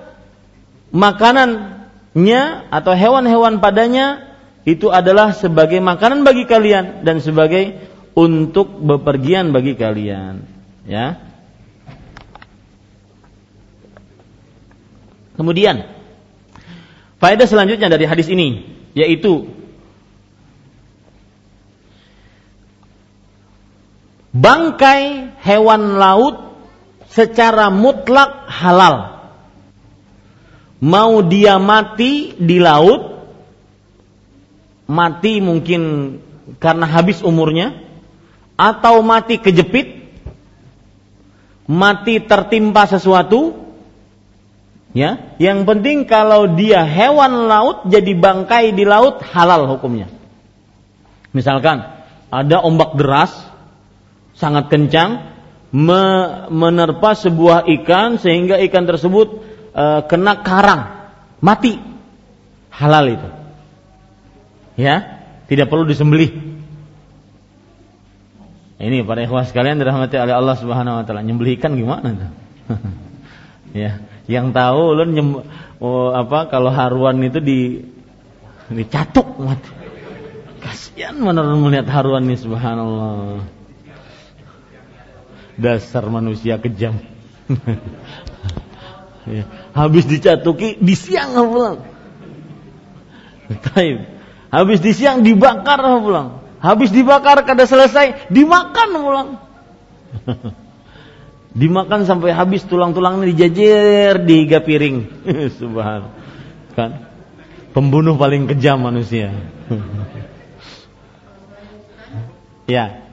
makanannya atau hewan-hewan padanya itu adalah sebagai makanan bagi kalian dan sebagai untuk bepergian bagi kalian ya. Kemudian faedah selanjutnya dari hadis ini yaitu bangkai hewan laut secara mutlak halal mau dia mati di laut mati mungkin karena habis umurnya atau mati kejepit, mati tertimpa sesuatu, ya. Yang penting kalau dia hewan laut jadi bangkai di laut halal hukumnya. Misalkan ada ombak deras sangat kencang menerpa sebuah ikan sehingga ikan tersebut e, kena karang, mati. Halal itu. Ya, tidak perlu disembelih ini para ikhwah sekalian dirahmati oleh Allah Subhanahu wa taala. Nyembelih ikan gimana tuh? ya. Yang tahu ulun nyem, oh, apa kalau haruan itu di dicatuk mati. Kasihan menurut melihat haruan ini subhanallah. Dasar manusia kejam. ya. Habis dicatuki di siang pulang. Taib. Habis di siang dibakar pulang. Habis dibakar kada selesai dimakan pulang. Dimakan sampai habis tulang-tulangnya dijajar di tiga piring. Subhan. Kan? Pembunuh paling kejam manusia. ya.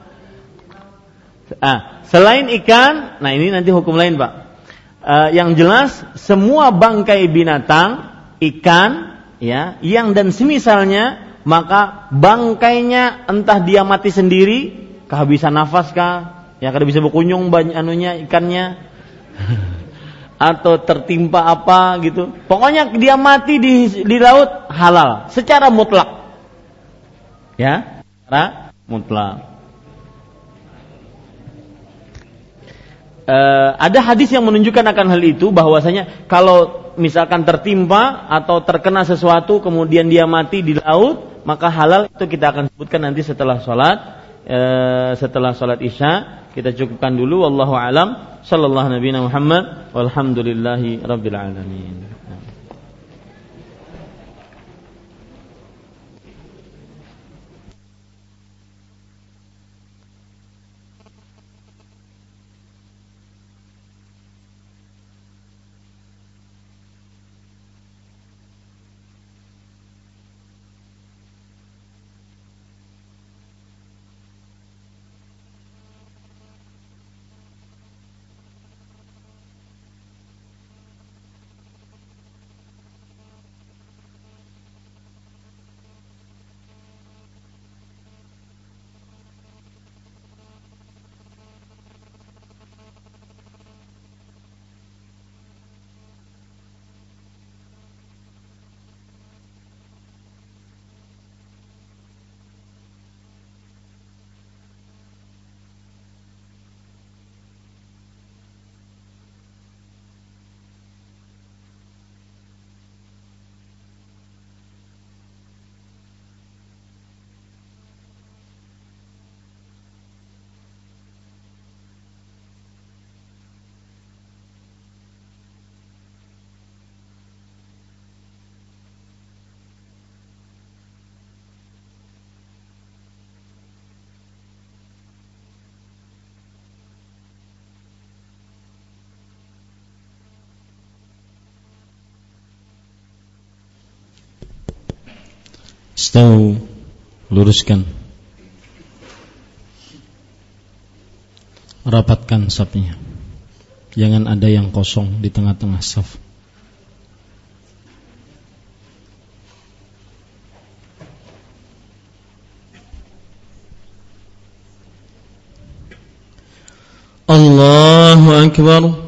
Ah, selain ikan, nah ini nanti hukum lain, Pak. Uh, yang jelas semua bangkai binatang, ikan, ya, yang dan semisalnya, maka bangkainya entah dia mati sendiri, kehabisan nafas kah, yang kada bisa berkunjung banyak anunya ikannya atau tertimpa apa gitu. Pokoknya dia mati di di laut halal secara mutlak. Ya, secara mutlak. Uh, ada hadis yang menunjukkan akan hal itu bahwasanya kalau misalkan tertimpa atau terkena sesuatu kemudian dia mati di laut maka halal itu kita akan sebutkan nanti setelah sholat uh, setelah sholat isya. Kita cukupkan dulu. Wallahu alam. Sallallahu nabi Muhammad walhamdulillahi rabbil alamin Stau luruskan. Rapatkan sapnya Jangan ada yang kosong di tengah-tengah saf. Allahu Akbar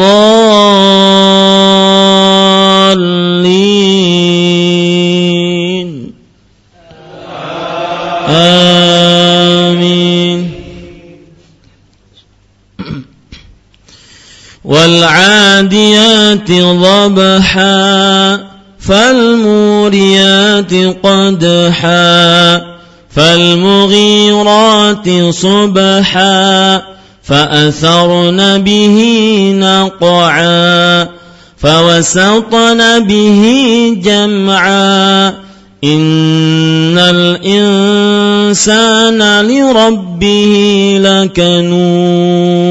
ضبحا فالموريات قدحا فالمغيرات صبحا فأثرن به نقعا فوسطن به جمعا. إن الإنسان لربه لكنود.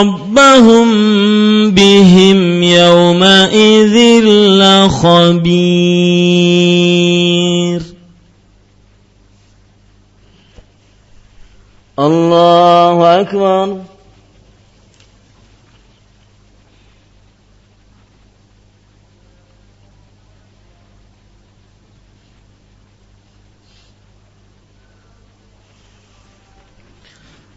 ربهم بهم يومئذ لخبير. الله أكبر.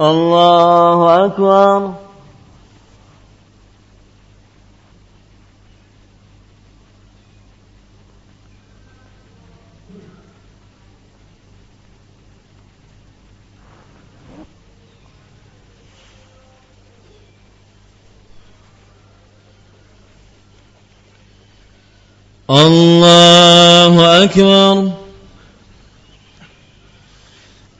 الله أكبر. الله أكبر.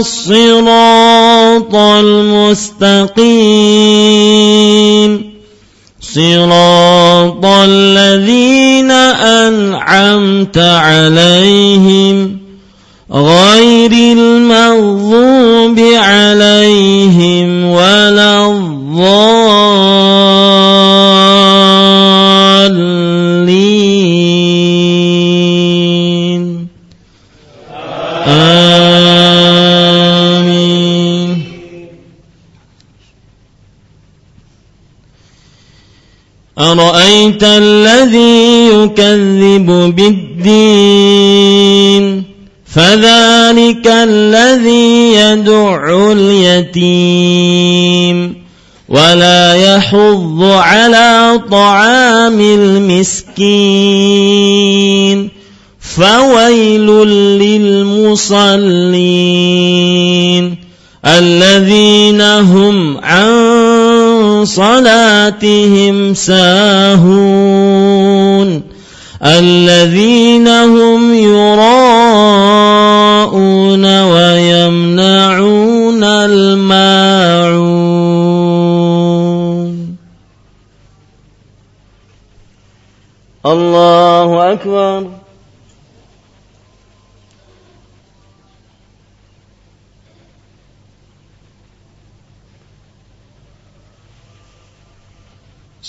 الصراط المستقيم. صراط الذين أنعمت عليهم أرأيت الذي يكذب بالدين فذلك الذي يدع اليتيم ولا يحض على طعام المسكين فويل للمصلين الذين هم عن صلاتهم ساهون الذين هم يراءون ويمنعون الماعون. الله أكبر.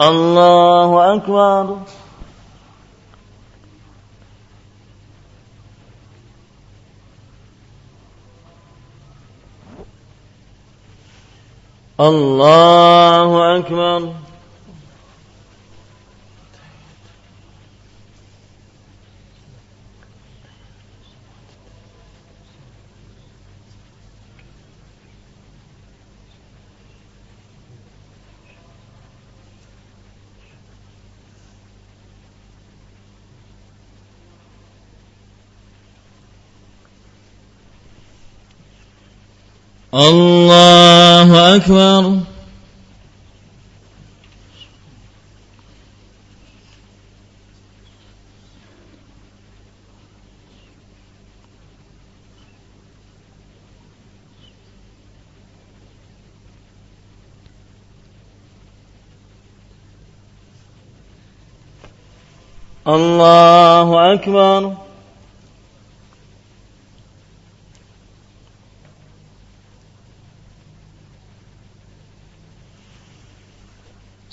الله أكبر. الله أكبر. الله أكبر. الله أكبر.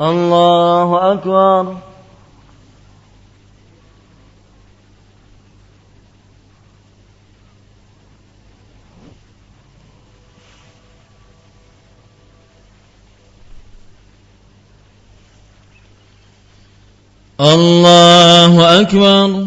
الله أكبر. الله أكبر.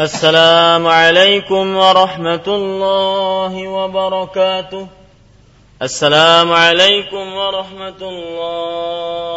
السلام عليكم ورحمة الله وبركاته. السلام عليكم ورحمة الله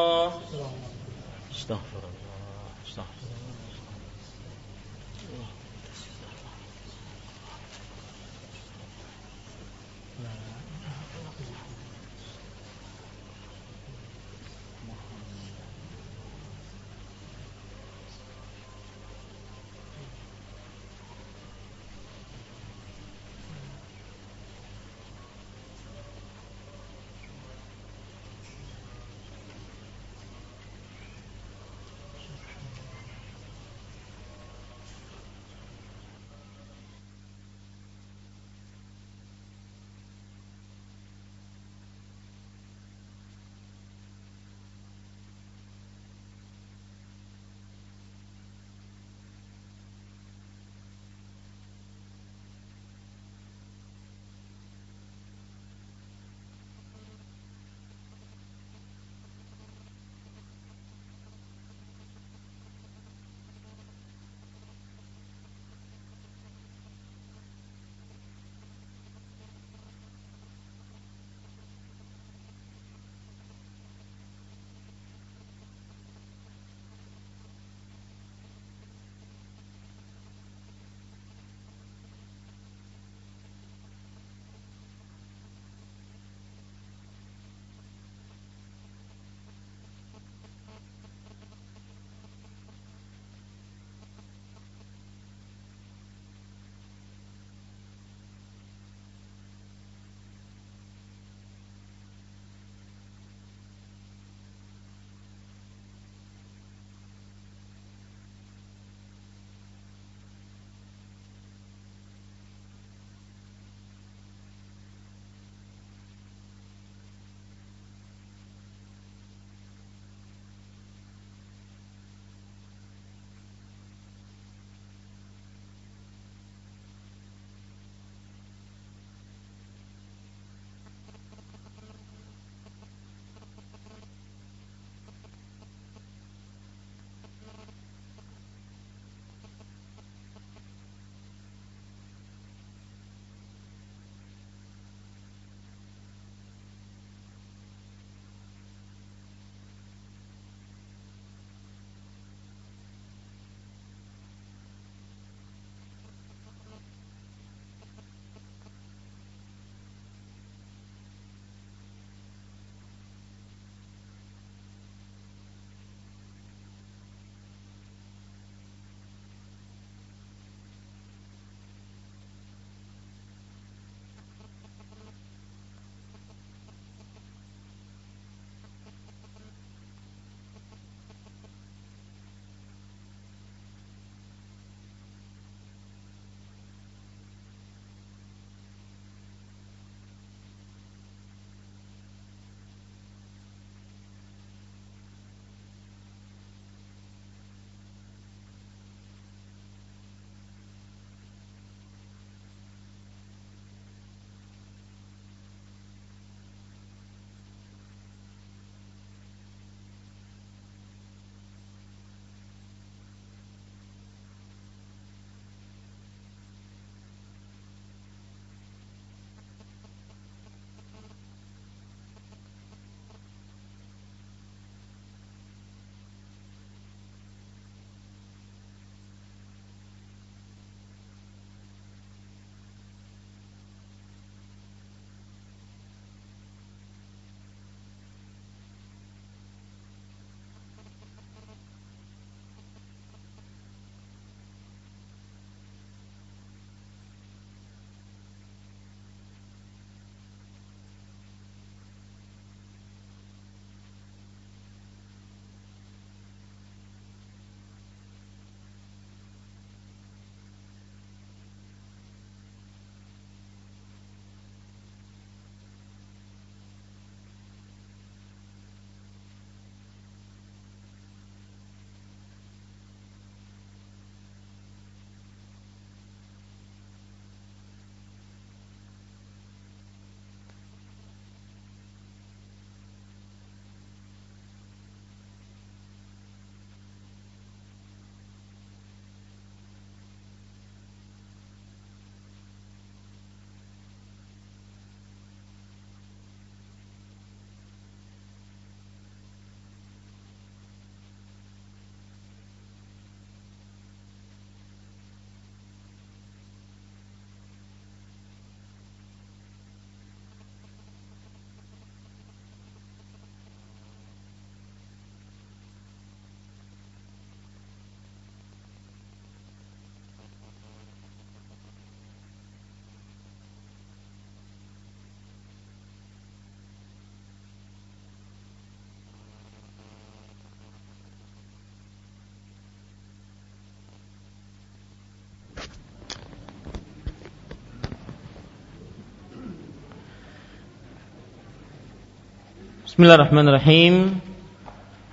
Bismillahirrahmanirrahim.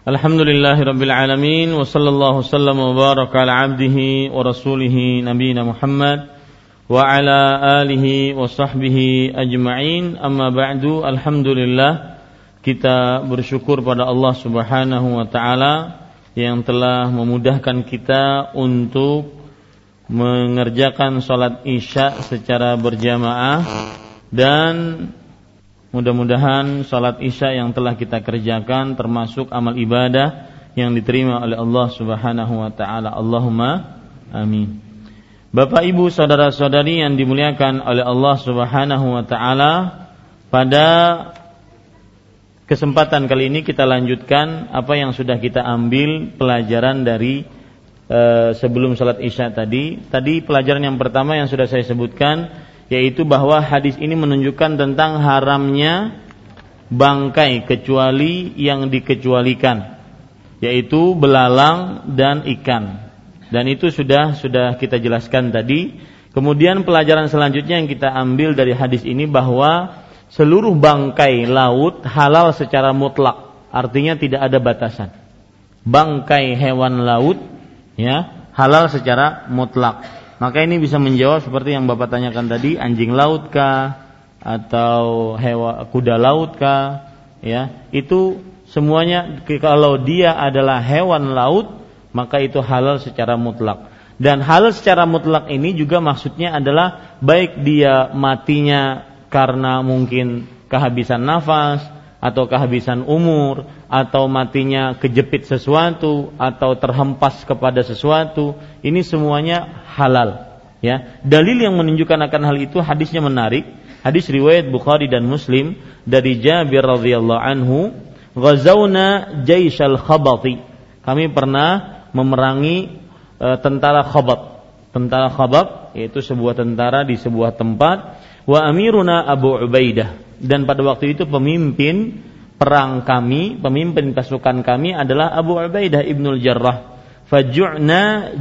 Alhamdulillahirabbil alamin wa sallallahu sallam wa baraka ala abdihi wa rasulih nabiyina Muhammad wa ala alihi wa sahbihi ajma'in. Amma ba'du. Alhamdulillah kita bersyukur pada Allah Subhanahu wa taala yang telah memudahkan kita untuk mengerjakan sholat isya secara berjamaah dan mudah-mudahan sholat isya yang telah kita kerjakan termasuk amal ibadah yang diterima oleh Allah Subhanahu wa taala. Allahumma amin. Bapak Ibu saudara-saudari yang dimuliakan oleh Allah Subhanahu wa taala, pada kesempatan kali ini kita lanjutkan apa yang sudah kita ambil pelajaran dari Eh, sebelum sholat isya tadi. Tadi pelajaran yang pertama yang sudah saya sebutkan yaitu bahwa hadis ini menunjukkan tentang haramnya bangkai kecuali yang dikecualikan yaitu belalang dan ikan. Dan itu sudah sudah kita jelaskan tadi. Kemudian pelajaran selanjutnya yang kita ambil dari hadis ini bahwa seluruh bangkai laut halal secara mutlak, artinya tidak ada batasan. Bangkai hewan laut ya halal secara mutlak. Maka ini bisa menjawab seperti yang Bapak tanyakan tadi, anjing laut kah atau hewan kuda laut kah? Ya, itu semuanya kalau dia adalah hewan laut, maka itu halal secara mutlak. Dan halal secara mutlak ini juga maksudnya adalah baik dia matinya karena mungkin kehabisan nafas atau kehabisan umur atau matinya kejepit sesuatu atau terhempas kepada sesuatu ini semuanya halal ya. Dalil yang menunjukkan akan hal itu hadisnya menarik. Hadis riwayat Bukhari dan Muslim dari Jabir radhiyallahu anhu ghazawna jaishal khabati. Kami pernah memerangi e, tentara khabat. Tentara khabat yaitu sebuah tentara di sebuah tempat. Wa amiruna Abu Ubaidah dan pada waktu itu pemimpin perang kami, pemimpin pasukan kami adalah Abu Ubaidah ibnul Jarrah. Faju'na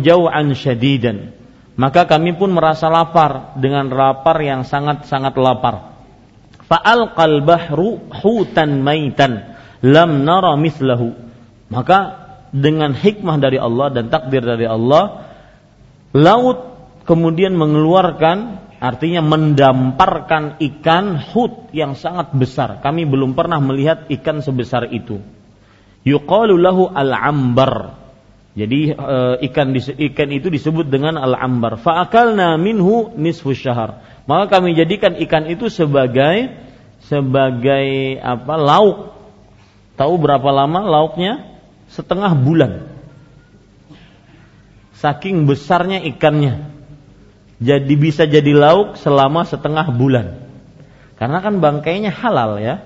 jau'an syadidan. Maka kami pun merasa lapar dengan lapar yang sangat-sangat lapar. Fa'al bahru hutan maitan lam nara mislahu. Maka dengan hikmah dari Allah dan takdir dari Allah, laut kemudian mengeluarkan Artinya mendamparkan ikan hut yang sangat besar. Kami belum pernah melihat ikan sebesar itu. Yuqalu lahu al-ambar. Jadi e, ikan ikan itu disebut dengan al-ambar. Fa'akalna minhu nisfu syahar. Maka kami jadikan ikan itu sebagai sebagai apa? lauk. Tahu berapa lama lauknya? Setengah bulan. Saking besarnya ikannya jadi bisa jadi lauk selama setengah bulan. Karena kan bangkainya halal ya.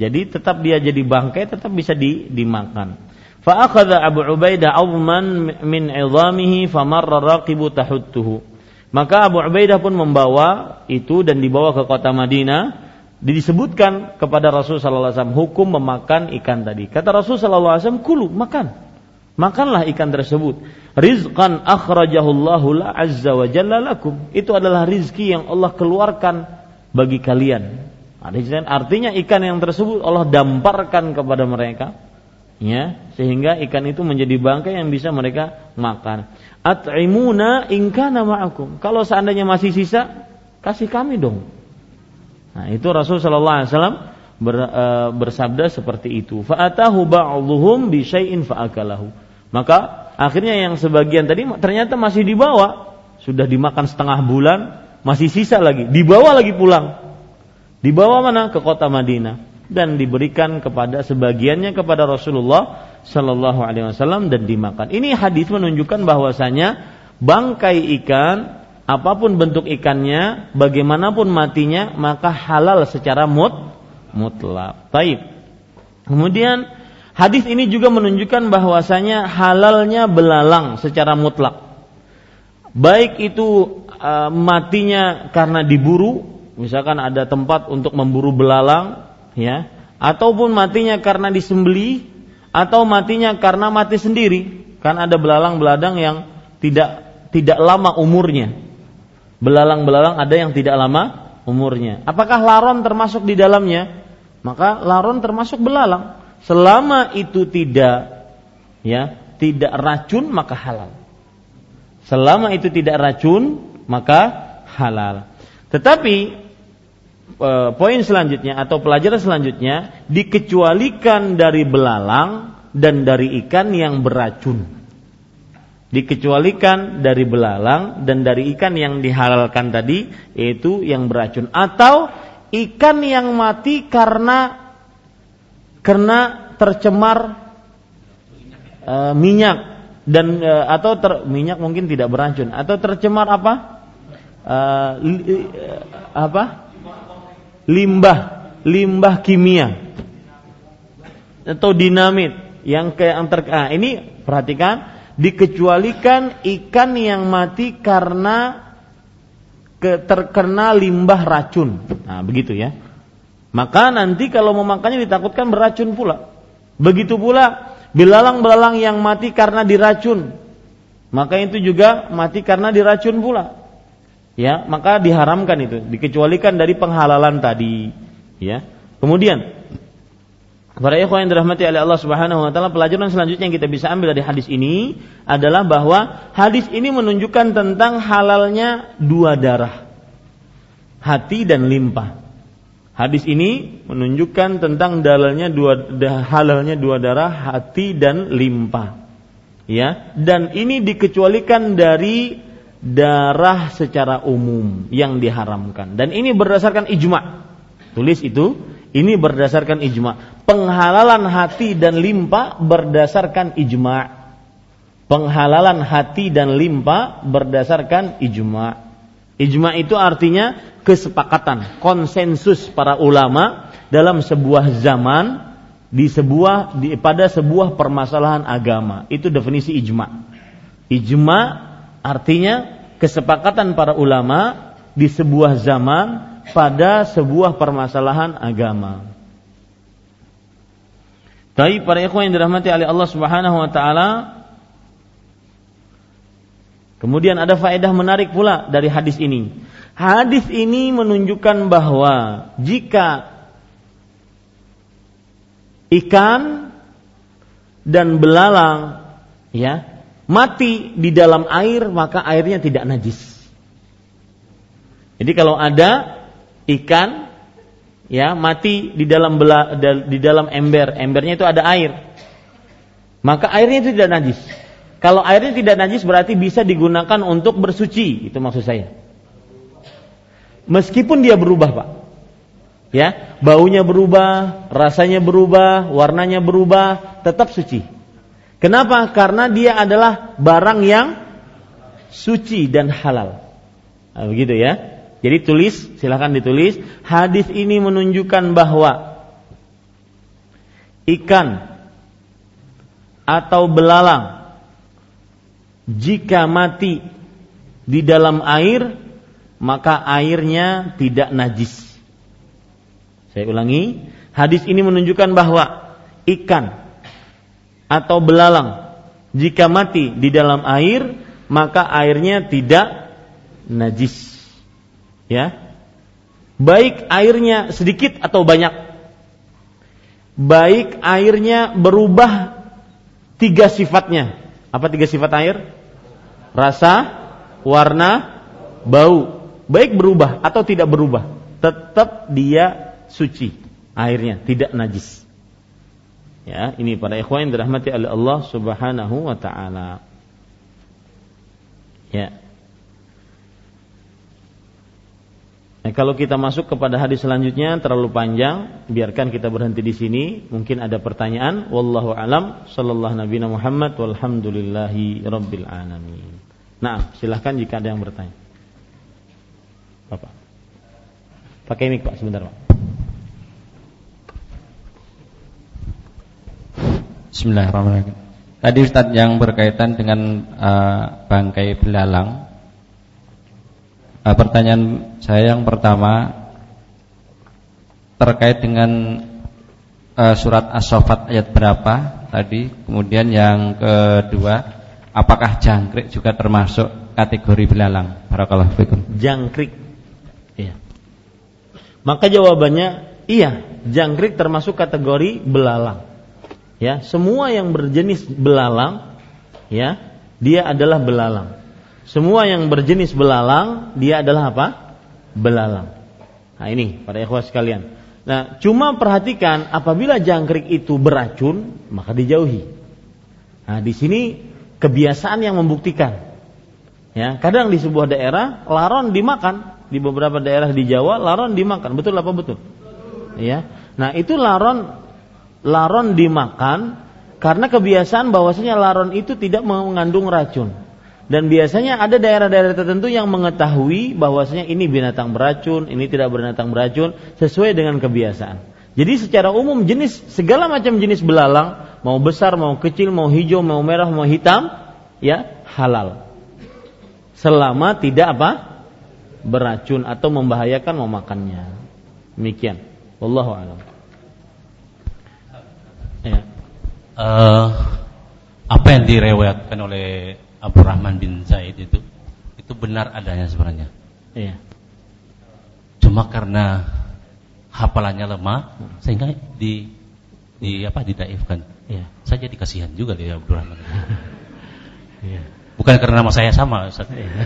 Jadi tetap dia jadi bangkai tetap bisa di, dimakan. Fa'akhadha Abu Ubaidah awman min 'idhamihi famarra raqibu tahuttuhu. Maka Abu Ubaidah pun membawa itu dan dibawa ke kota Madinah disebutkan kepada Rasul sallallahu alaihi wasallam hukum memakan ikan tadi. Kata Rasul sallallahu alaihi wasallam, "Kulu, makan." Makanlah ikan tersebut. Rizqan akhrajahullahu la azza wa jalla lakum. Itu adalah rizki yang Allah keluarkan bagi kalian. Artinya ikan yang tersebut Allah damparkan kepada mereka. Ya, sehingga ikan itu menjadi bangkai yang bisa mereka makan. At'imuna in kana ma'akum. Kalau seandainya masih sisa, kasih kami dong. Nah, itu Rasul sallallahu alaihi wasallam ber, e, bersabda seperti itu. Fa'atahu ba'dhuhum bi syai'in fa'akalahu maka akhirnya yang sebagian tadi ternyata masih dibawa, sudah dimakan setengah bulan, masih sisa lagi, dibawa lagi pulang. Dibawa mana? Ke kota Madinah dan diberikan kepada sebagiannya kepada Rasulullah Shallallahu Alaihi Wasallam dan dimakan. Ini hadis menunjukkan bahwasanya bangkai ikan apa pun bentuk ikannya, bagaimanapun matinya, maka halal secara mut mutlak. Taib. Kemudian Hadis ini juga menunjukkan bahwasanya halalnya belalang secara mutlak. Baik itu e, matinya karena diburu, misalkan ada tempat untuk memburu belalang, ya, ataupun matinya karena disembeli, atau matinya karena mati sendiri. Kan ada belalang-beladang yang tidak tidak lama umurnya. Belalang-belalang ada yang tidak lama umurnya. Apakah laron termasuk di dalamnya? maka laron termasuk belalang. Selama itu tidak ya, tidak racun maka halal. Selama itu tidak racun maka halal. Tetapi e, poin selanjutnya atau pelajaran selanjutnya dikecualikan dari belalang dan dari ikan yang beracun. Dikecualikan dari belalang dan dari ikan yang dihalalkan tadi yaitu yang beracun atau ikan yang mati karena karena tercemar e, minyak dan e, atau ter, minyak mungkin tidak beracun atau tercemar apa? E, li, e, apa? Limbah, limbah kimia atau dinamit yang ke yang ter, ah, ini perhatikan dikecualikan ikan yang mati karena ke, terkena limbah racun. Nah, begitu ya. Maka nanti kalau memakannya ditakutkan beracun pula. Begitu pula belalang-belalang yang mati karena diracun. Maka itu juga mati karena diracun pula. Ya, maka diharamkan itu, dikecualikan dari penghalalan tadi, ya. Kemudian Para ikhwan yang dirahmati oleh Allah Subhanahu wa taala, pelajaran selanjutnya yang kita bisa ambil dari hadis ini adalah bahwa hadis ini menunjukkan tentang halalnya dua darah. Hati dan limpa. Hadis ini menunjukkan tentang dalalnya dua halalnya dua darah, hati dan limpa. Ya, dan ini dikecualikan dari darah secara umum yang diharamkan. Dan ini berdasarkan ijma. Tulis itu ini berdasarkan ijma. Penghalalan hati dan limpa berdasarkan ijma. Penghalalan hati dan limpa berdasarkan ijma. Ijma itu artinya kesepakatan, konsensus para ulama dalam sebuah zaman di sebuah di, pada sebuah permasalahan agama. Itu definisi ijma. Ijma artinya kesepakatan para ulama di sebuah zaman pada sebuah permasalahan agama. Tapi para ikhwan yang dirahmati oleh Allah Subhanahu wa taala Kemudian ada faedah menarik pula dari hadis ini. Hadis ini menunjukkan bahwa jika ikan dan belalang ya mati di dalam air maka airnya tidak najis. Jadi kalau ada ikan ya mati di dalam bela, di dalam ember, embernya itu ada air. Maka airnya itu tidak najis. Kalau airnya tidak najis berarti bisa digunakan untuk bersuci, itu maksud saya. Meskipun dia berubah, Pak. Ya, baunya berubah, rasanya berubah, warnanya berubah, tetap suci. Kenapa? Karena dia adalah barang yang suci dan halal. Nah, begitu ya. Jadi tulis, silahkan ditulis. Hadis ini menunjukkan bahwa ikan atau belalang jika mati di dalam air maka airnya tidak najis. Saya ulangi, hadis ini menunjukkan bahwa ikan atau belalang jika mati di dalam air maka airnya tidak najis. Ya. Baik airnya sedikit atau banyak. Baik airnya berubah tiga sifatnya. Apa tiga sifat air rasa warna bau. Baik berubah atau tidak berubah tetap dia suci. Airnya tidak najis. Ya ini para ikhwan dirahmati oleh Allah Subhanahu wa taala. Ya Nah, kalau kita masuk kepada hadis selanjutnya terlalu panjang, biarkan kita berhenti di sini. Mungkin ada pertanyaan. Wallahu alam. Sallallahu Nabi Muhammad. Walhamdulillahi rabbil alamin. Nah, silahkan jika ada yang bertanya. Bapak. Pakai mic Pak sebentar Pak. Bismillahirrahmanirrahim. Tadi Ustaz yang berkaitan dengan uh, bangkai belalang Nah, pertanyaan saya yang pertama terkait dengan uh, surat As-Saffat ayat berapa tadi? Kemudian yang kedua, apakah jangkrik juga termasuk kategori belalang? Barakallahu fikum. Jangkrik. Iya. Maka jawabannya Iya, jangkrik termasuk kategori belalang. Ya, semua yang berjenis belalang ya, dia adalah belalang. Semua yang berjenis belalang dia adalah apa? Belalang. Nah, ini para ikhwas sekalian. Nah, cuma perhatikan apabila jangkrik itu beracun, maka dijauhi. Nah, di sini kebiasaan yang membuktikan. Ya, kadang di sebuah daerah laron dimakan, di beberapa daerah di Jawa laron dimakan. Betul apa betul? ya. Nah, itu laron laron dimakan karena kebiasaan bahwasanya laron itu tidak mengandung racun. Dan biasanya ada daerah-daerah tertentu yang mengetahui bahwasanya ini binatang beracun, ini tidak binatang beracun sesuai dengan kebiasaan. Jadi secara umum jenis segala macam jenis belalang, mau besar, mau kecil, mau hijau, mau merah, mau hitam, ya halal. Selama tidak apa? beracun atau membahayakan memakannya. Demikian. Wallahu a'lam. Ya. Uh, apa yang direwetkan oleh Abu Rahman bin Zaid itu itu benar adanya sebenarnya. Iya. Cuma karena hafalannya lemah sehingga di di apa didaifkan. Iya. Saya jadi kasihan juga dia Abu Rahman. Iya. Bukan karena nama saya sama Ustaz. Iya.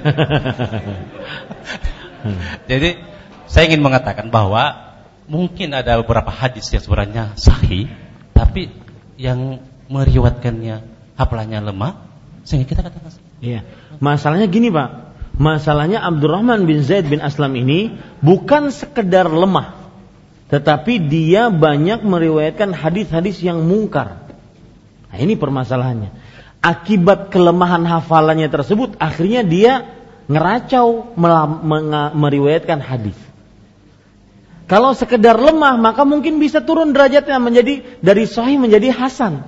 jadi saya ingin mengatakan bahwa mungkin ada beberapa hadis yang sebenarnya sahih, tapi yang meriwatkannya hafalannya lemah, sehingga kita katakan. Iya. Masalahnya gini pak, masalahnya Abdurrahman bin Zaid bin Aslam ini bukan sekedar lemah, tetapi dia banyak meriwayatkan hadis-hadis yang mungkar. Nah, ini permasalahannya. Akibat kelemahan hafalannya tersebut, akhirnya dia ngeracau meriwayatkan hadis. Kalau sekedar lemah maka mungkin bisa turun derajatnya menjadi dari sahih menjadi hasan.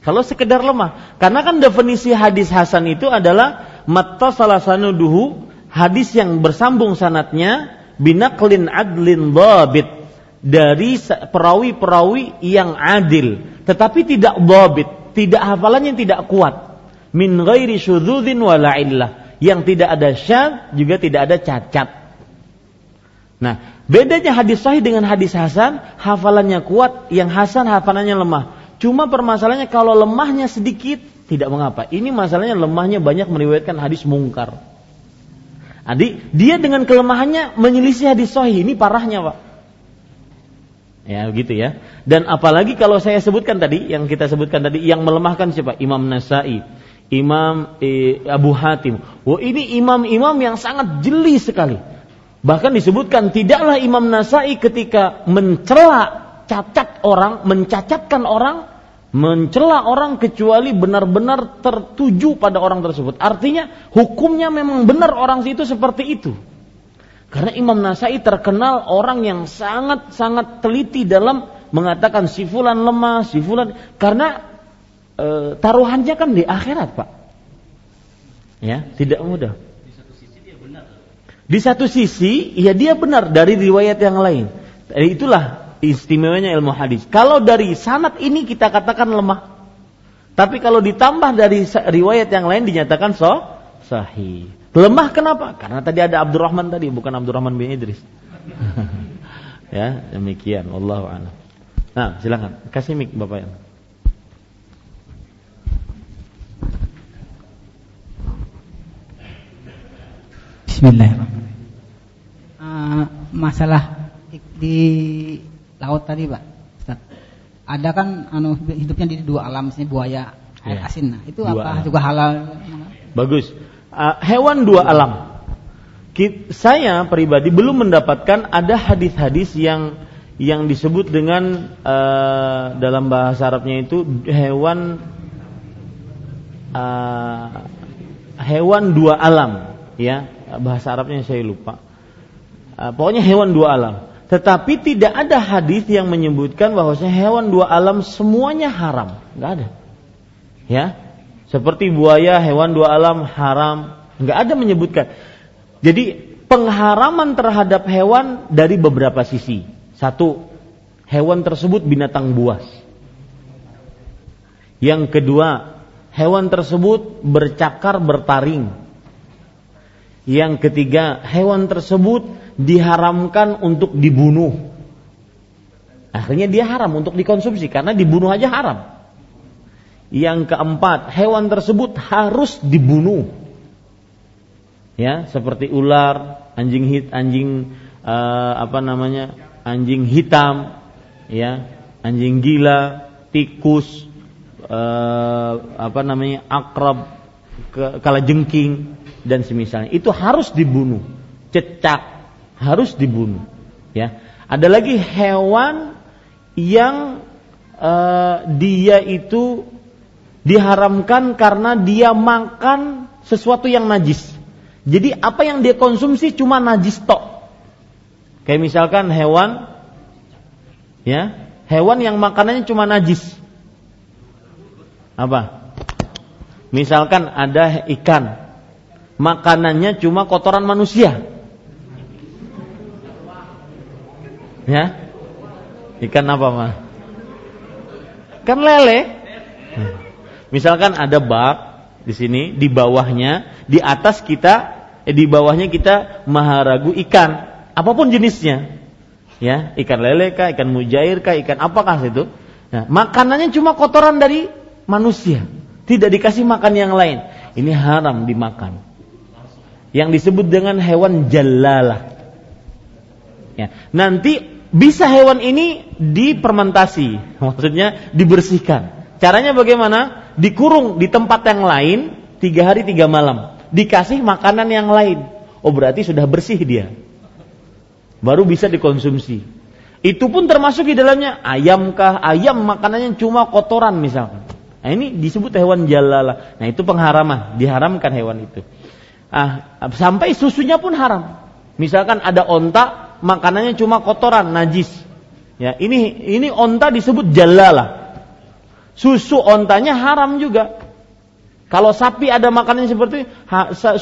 Kalau sekedar lemah, karena kan definisi hadis hasan itu adalah matta salah duhu hadis yang bersambung sanatnya binaklin adlin babit dari perawi-perawi yang adil, tetapi tidak babit, tidak hafalannya tidak kuat. Min ghairi wala yang tidak ada syad juga tidak ada cacat. Nah, Bedanya hadis sahih dengan hadis hasan, hafalannya kuat, yang hasan hafalannya lemah. Cuma permasalahannya kalau lemahnya sedikit tidak mengapa. Ini masalahnya lemahnya banyak meriwayatkan hadis mungkar. Adi, dia dengan kelemahannya menyelisih hadis sahih. Ini parahnya, Pak. Ya, begitu ya. Dan apalagi kalau saya sebutkan tadi, yang kita sebutkan tadi, yang melemahkan siapa? Imam Nasai, Imam eh, Abu Hatim. Wah, ini imam-imam yang sangat jeli sekali Bahkan disebutkan tidaklah Imam Nasai ketika mencela cacat orang, mencacatkan orang, mencela orang kecuali benar-benar tertuju pada orang tersebut. Artinya hukumnya memang benar orang itu seperti itu. Karena Imam Nasai terkenal orang yang sangat-sangat teliti dalam mengatakan si fulan lemah, si fulan karena e, taruhannya kan di akhirat, Pak. Ya, tidak mudah. Di satu sisi, ya dia benar dari riwayat yang lain. Itulah istimewanya ilmu hadis. Kalau dari sanat ini kita katakan lemah. Tapi kalau ditambah dari riwayat yang lain dinyatakan so, sahih. Lemah kenapa? Karena tadi ada Abdurrahman tadi, bukan Abdurrahman bin Idris. ya, demikian. Wallahu a'lam. Nah, silakan. Kasih mic Bapak yang. Bismillahirrahmanirrahim. Uh, masalah di, di laut tadi, Pak. Ustaz. Ada kan anu hidupnya di dua alam, misalnya buaya, air ya. asin. Nah, itu dua apa alam. juga halal? Bagus. Uh, hewan dua alam. Saya pribadi belum mendapatkan ada hadis-hadis yang yang disebut dengan uh, dalam bahasa Arabnya itu hewan uh, hewan dua alam ya bahasa Arabnya saya lupa. Uh, pokoknya hewan dua alam. Tetapi tidak ada hadis yang menyebutkan bahwasanya hewan dua alam semuanya haram. Nggak ada. Ya, seperti buaya, hewan dua alam haram. Nggak ada menyebutkan. Jadi pengharaman terhadap hewan dari beberapa sisi. Satu, hewan tersebut binatang buas. Yang kedua, hewan tersebut bercakar bertaring. Yang ketiga, hewan tersebut diharamkan untuk dibunuh. Akhirnya dia haram untuk dikonsumsi karena dibunuh aja haram. Yang keempat, hewan tersebut harus dibunuh. Ya, seperti ular, anjing hit, anjing uh, apa namanya? anjing hitam, ya, anjing gila, tikus, uh, apa namanya? akrab, ke, jengking dan semisalnya. Itu harus dibunuh. Cecak harus dibunuh, ya. Ada lagi hewan yang uh, dia itu diharamkan karena dia makan sesuatu yang najis. Jadi apa yang dia konsumsi cuma najis tok. Kayak misalkan hewan ya, hewan yang makanannya cuma najis. Apa? Misalkan ada ikan, makanannya cuma kotoran manusia. Ya? Ikan apa, mah? Kan lele. Misalkan ada bak di sini, di bawahnya, di atas kita, eh, di bawahnya kita maharagu ikan, apa pun jenisnya, ya ikan lele kah, ikan mujair kah, ikan apakah itu? Nah, makanannya cuma kotoran dari manusia, tidak dikasih makan yang lain. Ini haram dimakan. Yang disebut dengan hewan jalalah. Ya, nanti bisa hewan ini dipermentasi, maksudnya dibersihkan. Caranya bagaimana? Dikurung di tempat yang lain tiga hari tiga malam. Dikasih makanan yang lain. Oh berarti sudah bersih dia. Baru bisa dikonsumsi. Itu pun termasuk di dalamnya ayamkah? Ayam makanannya cuma kotoran misalkan. Nah ini disebut hewan jalala. Nah itu pengharaman, diharamkan hewan itu. Ah, sampai susunya pun haram. Misalkan ada onta, makanannya cuma kotoran, najis. Ya, ini ini onta disebut jalala susu ontanya haram juga. Kalau sapi ada makanan seperti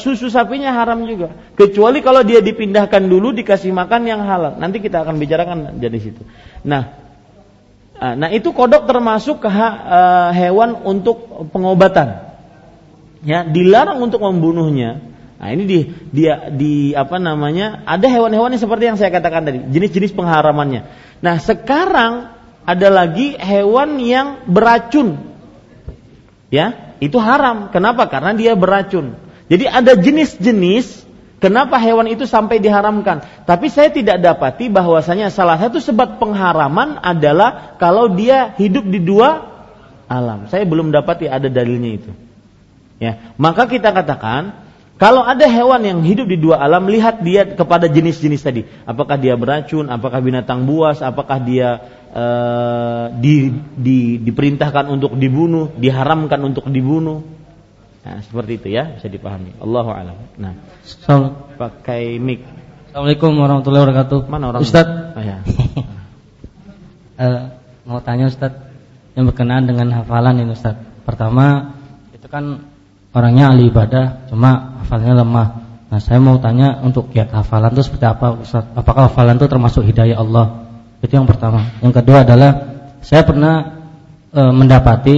susu sapinya haram juga. Kecuali kalau dia dipindahkan dulu dikasih makan yang halal. Nanti kita akan bicarakan jadi situ. Nah, nah itu kodok termasuk uh, hewan untuk pengobatan. Ya, dilarang untuk membunuhnya. Nah, ini di dia di apa namanya? Ada hewan-hewan yang seperti yang saya katakan tadi, jenis-jenis pengharamannya. Nah, sekarang ada lagi hewan yang beracun. Ya, itu haram. Kenapa? Karena dia beracun. Jadi ada jenis-jenis kenapa hewan itu sampai diharamkan. Tapi saya tidak dapati bahwasanya salah satu sebab pengharaman adalah kalau dia hidup di dua alam. Saya belum dapati ada dalilnya itu. Ya, maka kita katakan kalau ada hewan yang hidup di dua alam, lihat dia kepada jenis-jenis tadi. Apakah dia beracun, apakah binatang buas, apakah dia uh, di, di, diperintahkan untuk dibunuh, diharamkan untuk dibunuh. Nah, seperti itu ya, bisa dipahami. Allahu a'lam. Nah, pakai mic. Assalamualaikum warahmatullahi wabarakatuh. Mana orang? Ustaz. Oh, ya. uh, mau tanya Ustaz yang berkenaan dengan hafalan ini Ustaz. Pertama, itu kan orangnya ahli ibadah, cuma hafalannya lemah. Nah, saya mau tanya untuk kiat hafalan itu seperti apa Ustaz? Apakah hafalan itu termasuk hidayah Allah? Itu yang pertama. Yang kedua adalah saya pernah e, mendapati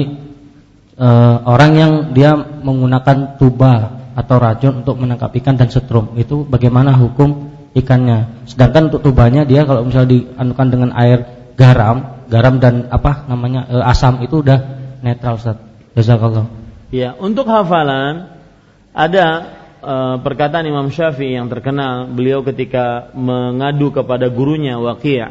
e, orang yang dia menggunakan tuba atau racun untuk menangkap ikan dan setrum. Itu bagaimana hukum ikannya? Sedangkan untuk tubanya dia kalau misalnya dianukan dengan air garam, garam dan apa namanya e, asam itu udah netral Ustaz. Jazakallah. Ya, untuk hafalan ada uh, perkataan Imam Syafi'i yang terkenal. Beliau ketika mengadu kepada gurunya Waqi'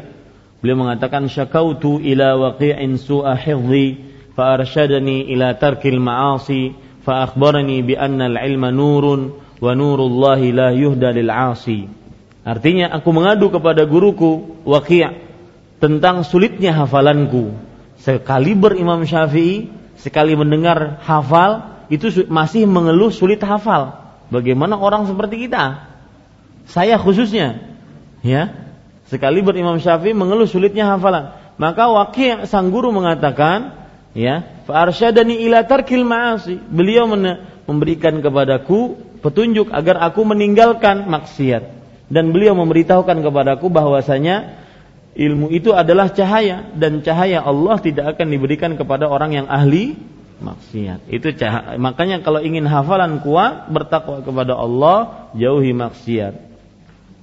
beliau mengatakan syakautu ila waqi'in su'a hifdhi fa arsyadani ila tarkil ma'asi fa akhbarani bi anna al-ilma nurun wa nurullahi la yuhda lil 'asi artinya aku mengadu kepada guruku Waqi' tentang sulitnya hafalanku. Sekali berimam Syafi'i sekali mendengar hafal itu masih mengeluh sulit hafal. Bagaimana orang seperti kita? Saya khususnya, ya. Sekali berimam Syafi'i mengeluh sulitnya hafalan. Maka Waqi' sang guru mengatakan, ya, fa arsyadani ila tarkil ma'asi. Beliau memberikan kepadaku petunjuk agar aku meninggalkan maksiat dan beliau memberitahukan kepadaku bahwasanya ilmu itu adalah cahaya dan cahaya Allah tidak akan diberikan kepada orang yang ahli maksiat. Itu cah makanya kalau ingin hafalan kuat bertakwa kepada Allah, jauhi maksiat.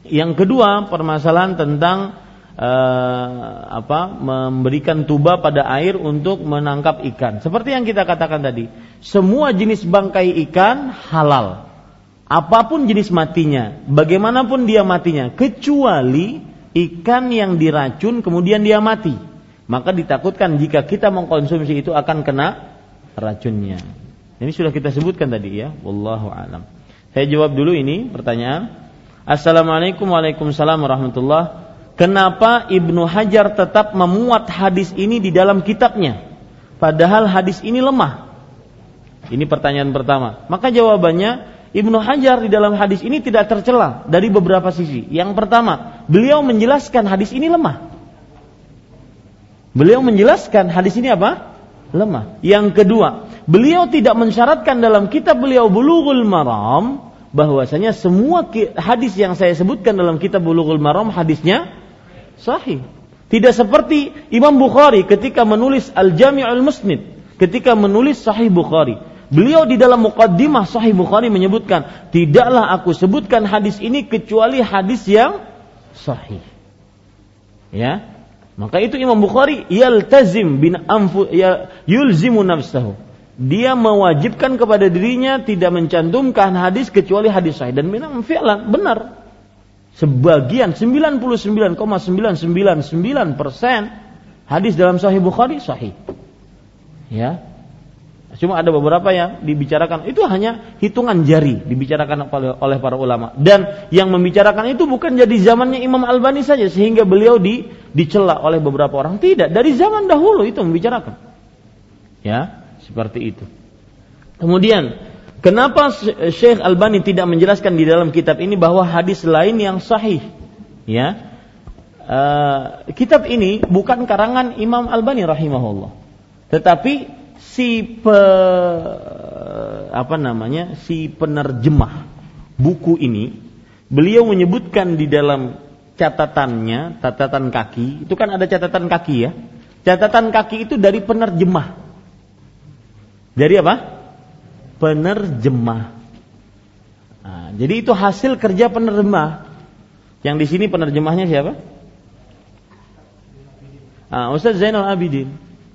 Yang kedua, permasalahan tentang uh, apa memberikan tuba pada air untuk menangkap ikan. Seperti yang kita katakan tadi, semua jenis bangkai ikan halal. Apa pun jenis matinya, bagaimanapun dia matinya, kecuali ikan yang diracun kemudian dia mati. Maka ditakutkan jika kita mengkonsumsi itu akan kena racunnya. Ini sudah kita sebutkan tadi ya, wallahu alam. Saya jawab dulu ini pertanyaan. Assalamualaikum warahmatullahi Kenapa Ibnu Hajar tetap memuat hadis ini di dalam kitabnya? Padahal hadis ini lemah. Ini pertanyaan pertama. Maka jawabannya Ibnu Hajar di dalam hadis ini tidak tercela dari beberapa sisi. Yang pertama, beliau menjelaskan hadis ini lemah. Beliau menjelaskan hadis ini apa? Lemah. Yang kedua, beliau tidak mensyaratkan dalam kitab beliau Bulughul Maram bahwasanya semua hadis yang saya sebutkan dalam kitab Bulughul Maram hadisnya Sahih. Tidak seperti Imam Bukhari ketika menulis Al-Jami'ul Musnid, ketika menulis Sahih Bukhari. Beliau di dalam muqaddimah Sahih Bukhari menyebutkan, "Tidaklah aku sebutkan hadis ini kecuali hadis yang sahih." Ya. Maka itu Imam Bukhari yaltazim bin anfu ya, yulzimu nafsahu. Dia mewajibkan kepada dirinya tidak mencantumkan hadis kecuali hadis sahih dan memang fi'lan benar sebagian 99,999 persen hadis dalam Sahih Bukhari sahih. Ya, Cuma ada beberapa yang dibicarakan itu hanya hitungan jari dibicarakan oleh, para ulama. Dan yang membicarakan itu bukan jadi zamannya Imam Albani saja sehingga beliau di, dicela oleh beberapa orang. Tidak dari zaman dahulu itu membicarakan. Ya seperti itu. Kemudian Kenapa Syekh Albani tidak menjelaskan di dalam kitab ini bahwa hadis lain yang sahih? Ya, uh, kitab ini bukan karangan Imam Albani rahimahullah, tetapi si pe, apa namanya si penerjemah buku ini beliau menyebutkan di dalam catatannya catatan kaki itu kan ada catatan kaki ya catatan kaki itu dari penerjemah dari apa penerjemah. Nah, jadi itu hasil kerja penerjemah. Yang di sini penerjemahnya siapa? Nah, Ustaz Zainal Abidin.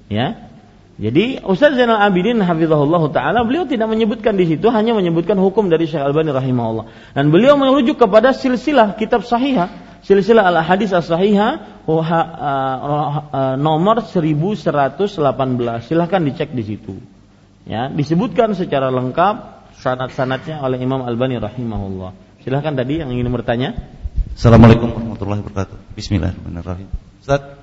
Ya. Jadi Ustaz Zainal Abidin hafizahullah taala beliau tidak menyebutkan di situ hanya menyebutkan hukum dari Syekh Albani rahimahullah. Dan beliau merujuk kepada silsilah kitab sahihah, silsilah al hadis as sahihah uh, uh, nomor 1118. Silahkan dicek di situ ya disebutkan secara lengkap sanad-sanadnya oleh Imam Albani rahimahullah. Silahkan tadi yang ingin bertanya. Assalamualaikum warahmatullahi wabarakatuh. Bismillahirrahmanirrahim. Ustaz.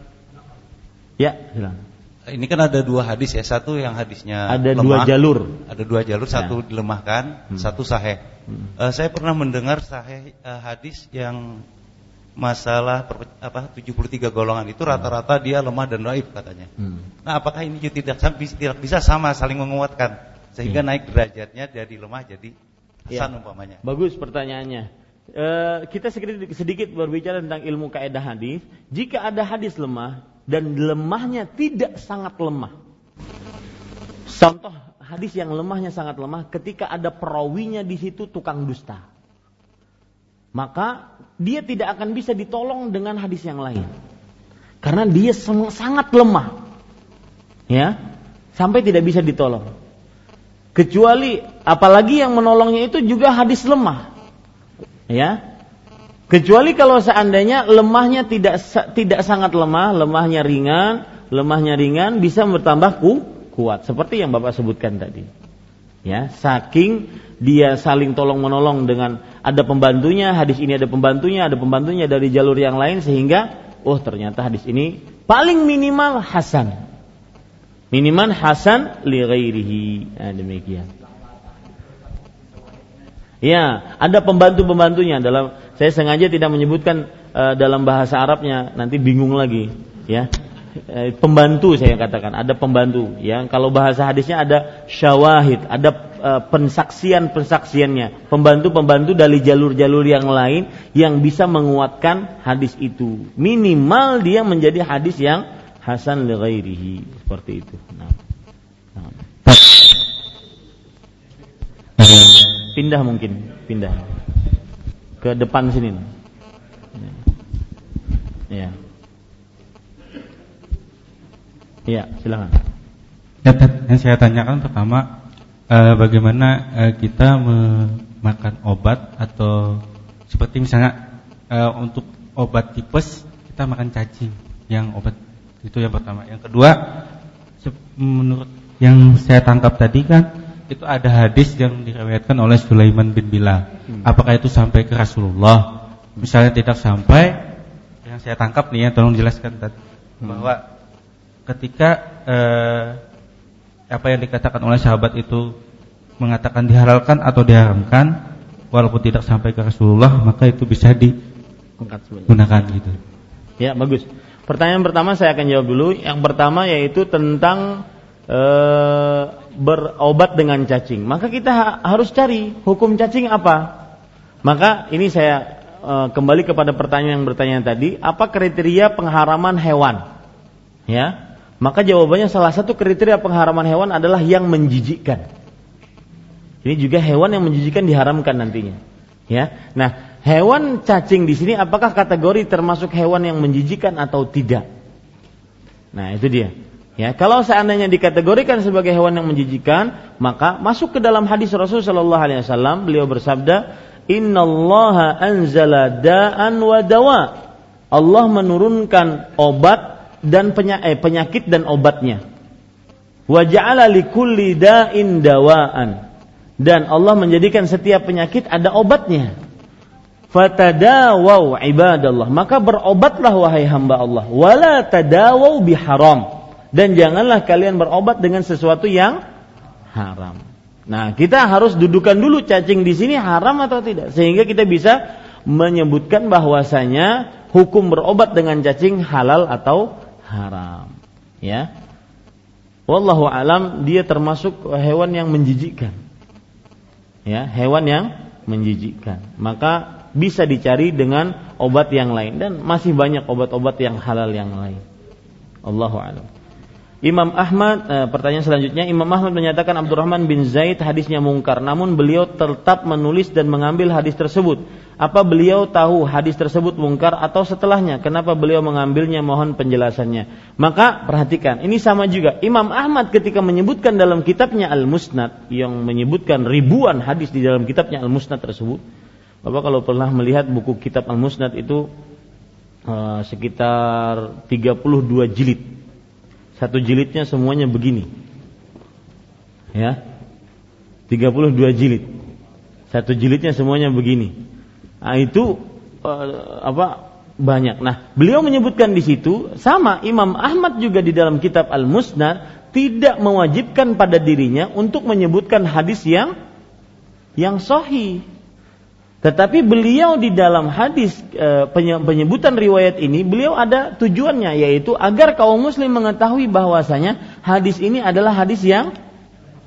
Ya, silakan. Ini kan ada dua hadis ya, satu yang hadisnya ada lemah, dua jalur. Ada dua jalur, ya. satu dilemahkan, hmm. satu sahih. Hmm. Uh, saya pernah mendengar sahih uh, hadis yang masalah per, apa 73 golongan itu rata-rata dia lemah dan raib katanya. Hmm. Nah, apakah ini juga tidak tidak bisa sama saling menguatkan sehingga hmm. naik derajatnya dari lemah jadi hasan ya. umpamanya. Bagus pertanyaannya. E, kita sedikit, sedikit berbicara tentang ilmu kaidah hadis. Jika ada hadis lemah dan lemahnya tidak sangat lemah. Contoh hadis yang lemahnya sangat lemah ketika ada perawinya di situ tukang dusta maka dia tidak akan bisa ditolong dengan hadis yang lain. Karena dia sangat lemah. Ya, sampai tidak bisa ditolong. Kecuali apalagi yang menolongnya itu juga hadis lemah. Ya. Kecuali kalau seandainya lemahnya tidak tidak sangat lemah, lemahnya ringan, lemahnya ringan bisa bertambah ku, kuat seperti yang Bapak sebutkan tadi. Ya, saking dia saling tolong menolong dengan ada pembantunya, hadis ini ada pembantunya, ada pembantunya dari jalur yang lain sehingga oh ternyata hadis ini paling minimal hasan. Minimal hasan li ghairihi. Nah, demikian. Ya, ada pembantu-pembantunya dalam saya sengaja tidak menyebutkan uh, dalam bahasa Arabnya, nanti bingung lagi, ya. Eh, pembantu saya katakan, ada pembantu, ya. Kalau bahasa hadisnya ada syawahid, ada Eh, pensaksian-pensaksiannya, pembantu-pembantu dari jalur-jalur yang lain yang bisa menguatkan hadis itu. Minimal dia menjadi hadis yang hasan li seperti itu. Nah. Nah. Pindah mungkin, pindah ke depan sini. Ya. ya, silakan. Ya, yang saya tanyakan pertama eh, bagaimana eh, kita memakan obat atau seperti misalnya eh, untuk obat tipes kita makan cacing yang obat itu yang pertama. Yang kedua menurut yang saya tangkap tadi kan itu ada hadis yang diriwayatkan oleh Sulaiman bin Bilal. Hmm. Apakah itu sampai ke Rasulullah? Misalnya tidak sampai, yang saya tangkap nih ya, tolong jelaskan tadi hmm. bahwa ketika eh, apa yang dikatakan oleh sahabat itu mengatakan dihalalkan atau diharamkan, walaupun tidak sampai ke Rasulullah, maka itu bisa digunakan gitu. Ya bagus. Pertanyaan pertama saya akan jawab dulu. Yang pertama yaitu tentang e, berobat dengan cacing. Maka kita ha harus cari hukum cacing apa. Maka ini saya e, kembali kepada pertanyaan yang bertanya tadi, apa kriteria pengharaman hewan? Ya. Maka jawabannya salah satu kriteria pengharaman hewan adalah yang menjijikkan. Ini juga hewan yang menjijikkan diharamkan nantinya. Ya. Nah, hewan cacing di sini apakah kategori termasuk hewan yang menjijikan atau tidak? Nah, itu dia. Ya, kalau seandainya dikategorikan sebagai hewan yang menjijikan, maka masuk ke dalam hadis Rasul sallallahu alaihi wasallam, beliau bersabda, "Innallaha anzala da'an wa dawa." Allah menurunkan obat dan eh, penyakit dan obatnya. Wa ja'ala likulli da'in dawaan. Dan Allah menjadikan setiap penyakit ada obatnya fatadawau ibadallah maka berobatlah wahai hamba Allah wala tadawau biharam dan janganlah kalian berobat dengan sesuatu yang haram. Nah kita harus dudukan dulu cacing di sini haram atau tidak. Sehingga kita bisa menyebutkan bahwasanya hukum berobat dengan cacing halal atau haram. Ya. Wallahu alam dia termasuk hewan yang menjijikkan. Ya hewan yang menjijikkan. Maka bisa dicari dengan obat yang lain. Dan masih banyak obat-obat yang halal yang lain. Allahu a'lam. Imam Ahmad eh, pertanyaan selanjutnya Imam Ahmad menyatakan Abdurrahman bin Zaid hadisnya mungkar namun beliau tetap menulis dan mengambil hadis tersebut. Apa beliau tahu hadis tersebut mungkar atau setelahnya? Kenapa beliau mengambilnya? Mohon penjelasannya. Maka perhatikan, ini sama juga. Imam Ahmad ketika menyebutkan dalam kitabnya Al-Musnad yang menyebutkan ribuan hadis di dalam kitabnya Al-Musnad tersebut, Bapak kalau pernah melihat buku kitab Al-Musnad itu uh, sekitar 32 jilid. Satu jilidnya semuanya begini. Ya. 32 jilid. Satu jilidnya semuanya begini. Nah, itu uh, apa banyak. Nah, beliau menyebutkan di situ sama Imam Ahmad juga di dalam kitab Al-Musnad tidak mewajibkan pada dirinya untuk menyebutkan hadis yang yang sahih tetapi beliau di dalam hadis e, penyebutan riwayat ini beliau ada tujuannya yaitu agar kaum muslim mengetahui bahwasanya hadis ini adalah hadis yang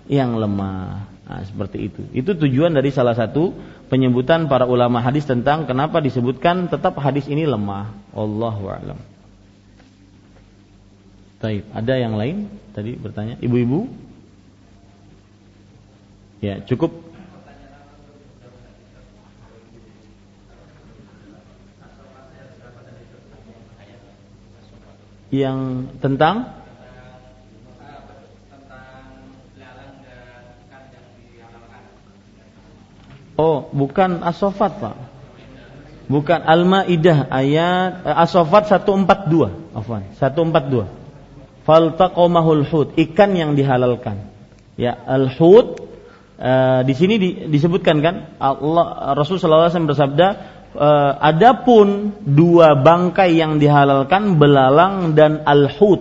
yang lemah. Nah, seperti itu. Itu tujuan dari salah satu penyebutan para ulama hadis tentang kenapa disebutkan tetap hadis ini lemah. Allahu a'lam. Taib. Ada yang lain tadi bertanya? Ibu-ibu? Ya, cukup yang tentang Oh, bukan As-Saffat, Pak. Bukan Al-Maidah ayat eh, As-Saffat 142, afwan, 142. Faltaqamahul hut, ikan yang dihalalkan. Ya, al-hut eh, di sini di, disebutkan kan Allah Rasulullah SAW bersabda uh, adapun dua bangkai yang dihalalkan belalang dan al-hut.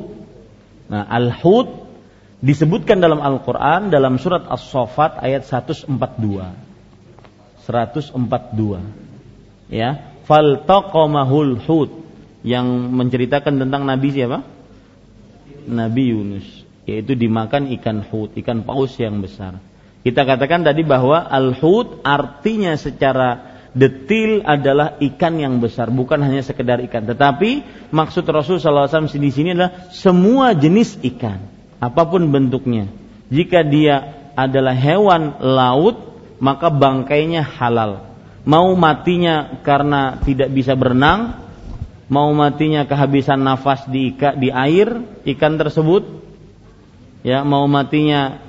Nah, al-hut disebutkan dalam Al-Qur'an dalam surat As-Saffat ayat 142. 142. Ya, faltaqamahul hut yang menceritakan tentang nabi siapa? Nabi Yunus, yaitu dimakan ikan hut, ikan paus yang besar. Kita katakan tadi bahwa al-hut artinya secara detil adalah ikan yang besar, bukan hanya sekedar ikan. Tetapi maksud Rasul SAW di sini adalah semua jenis ikan, apa pun bentuknya. Jika dia adalah hewan laut, maka bangkainya halal. Mau matinya karena tidak bisa berenang, mau matinya kehabisan nafas di ika, di air ikan tersebut ya mau matinya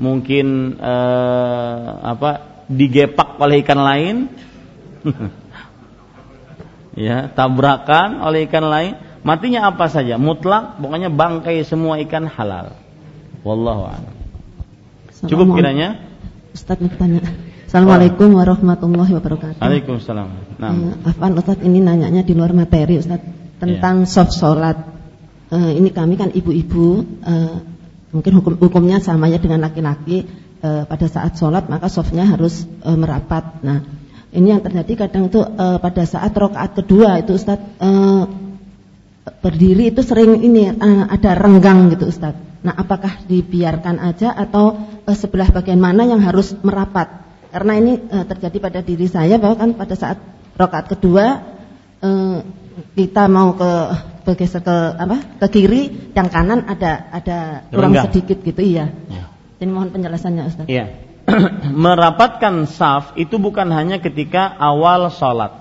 mungkin eh, apa digepak oleh ikan lain ya tabrakan oleh ikan lain matinya apa saja mutlak pokoknya bangkai semua ikan halal wallahu a'lam cukup kiranya Ustaz tanya Assalamualaikum warahmatullahi wabarakatuh. Waalaikumsalam. Nah. Uh, Afan Ustaz ini nanyanya di luar materi Ustaz tentang yeah. soft sholat. Uh, ini kami kan ibu-ibu uh, mungkin hukum hukumnya sama ya dengan laki-laki uh, pada saat sholat maka softnya harus uh, merapat. Nah ini yang terjadi kadang itu uh, pada saat rokaat kedua itu Ustaz uh, berdiri itu sering ini uh, ada renggang gitu Ustaz. Nah apakah dibiarkan aja atau uh, sebelah bagian mana yang harus merapat? Karena ini uh, terjadi pada diri saya bahwa kan pada saat rokaat kedua uh, kita mau ke bergeser ke apa ke kiri, yang kanan ada ada kurang sedikit gitu iya. Ya. Jadi mohon penjelasannya Ustaz. Iya. Merapatkan saf itu bukan hanya ketika awal sholat,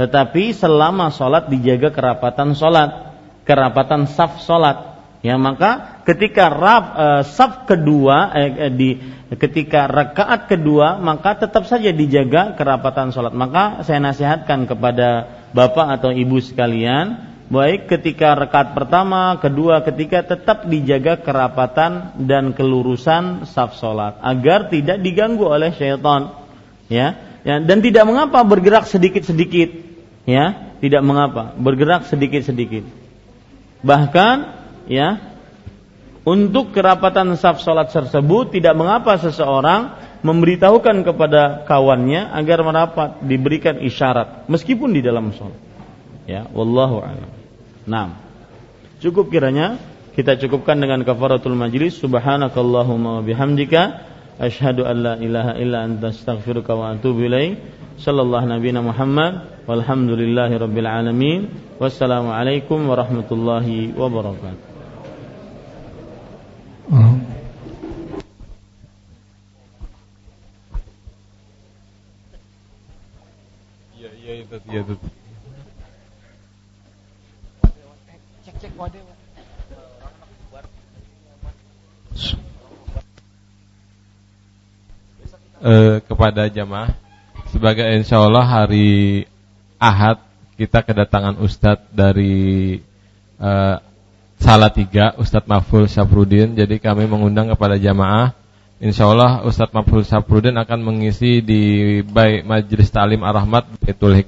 tetapi selama sholat dijaga kerapatan sholat, kerapatan saf sholat. Ya maka ketika rap, e, saf kedua e, di ketika rakaat kedua maka tetap saja dijaga kerapatan sholat. Maka saya nasihatkan kepada bapak atau ibu sekalian baik ketika rakaat pertama, kedua, ketiga tetap dijaga kerapatan dan kelurusan saf sholat agar tidak diganggu oleh syaitan. Ya, ya dan tidak mengapa bergerak sedikit-sedikit. Ya, tidak mengapa bergerak sedikit-sedikit. Bahkan ya untuk kerapatan saf salat tersebut tidak mengapa seseorang memberitahukan kepada kawannya agar merapat diberikan isyarat meskipun di dalam sholat ya wallahu a'lam nah cukup kiranya kita cukupkan dengan kafaratul majlis subhanakallahumma bihamdika asyhadu an la ilaha illa anta astaghfiruka wa atubu ilaik sallallahu nabiyana muhammad walhamdulillahi rabbil alamin wassalamu alaikum warahmatullahi wabarakatuh Oh. Iya iya itu iya itu. Uh, kepada jamaah. Sebagai insya Allah hari Ahad kita kedatangan Ustadz dari uh, Salatiga Ustadz Mahful Syafrudin Jadi kami mengundang kepada jamaah. Insya Allah Ustadz Mahful Syafrudin akan mengisi di baik Majelis Talim Ar-Rahmat Betul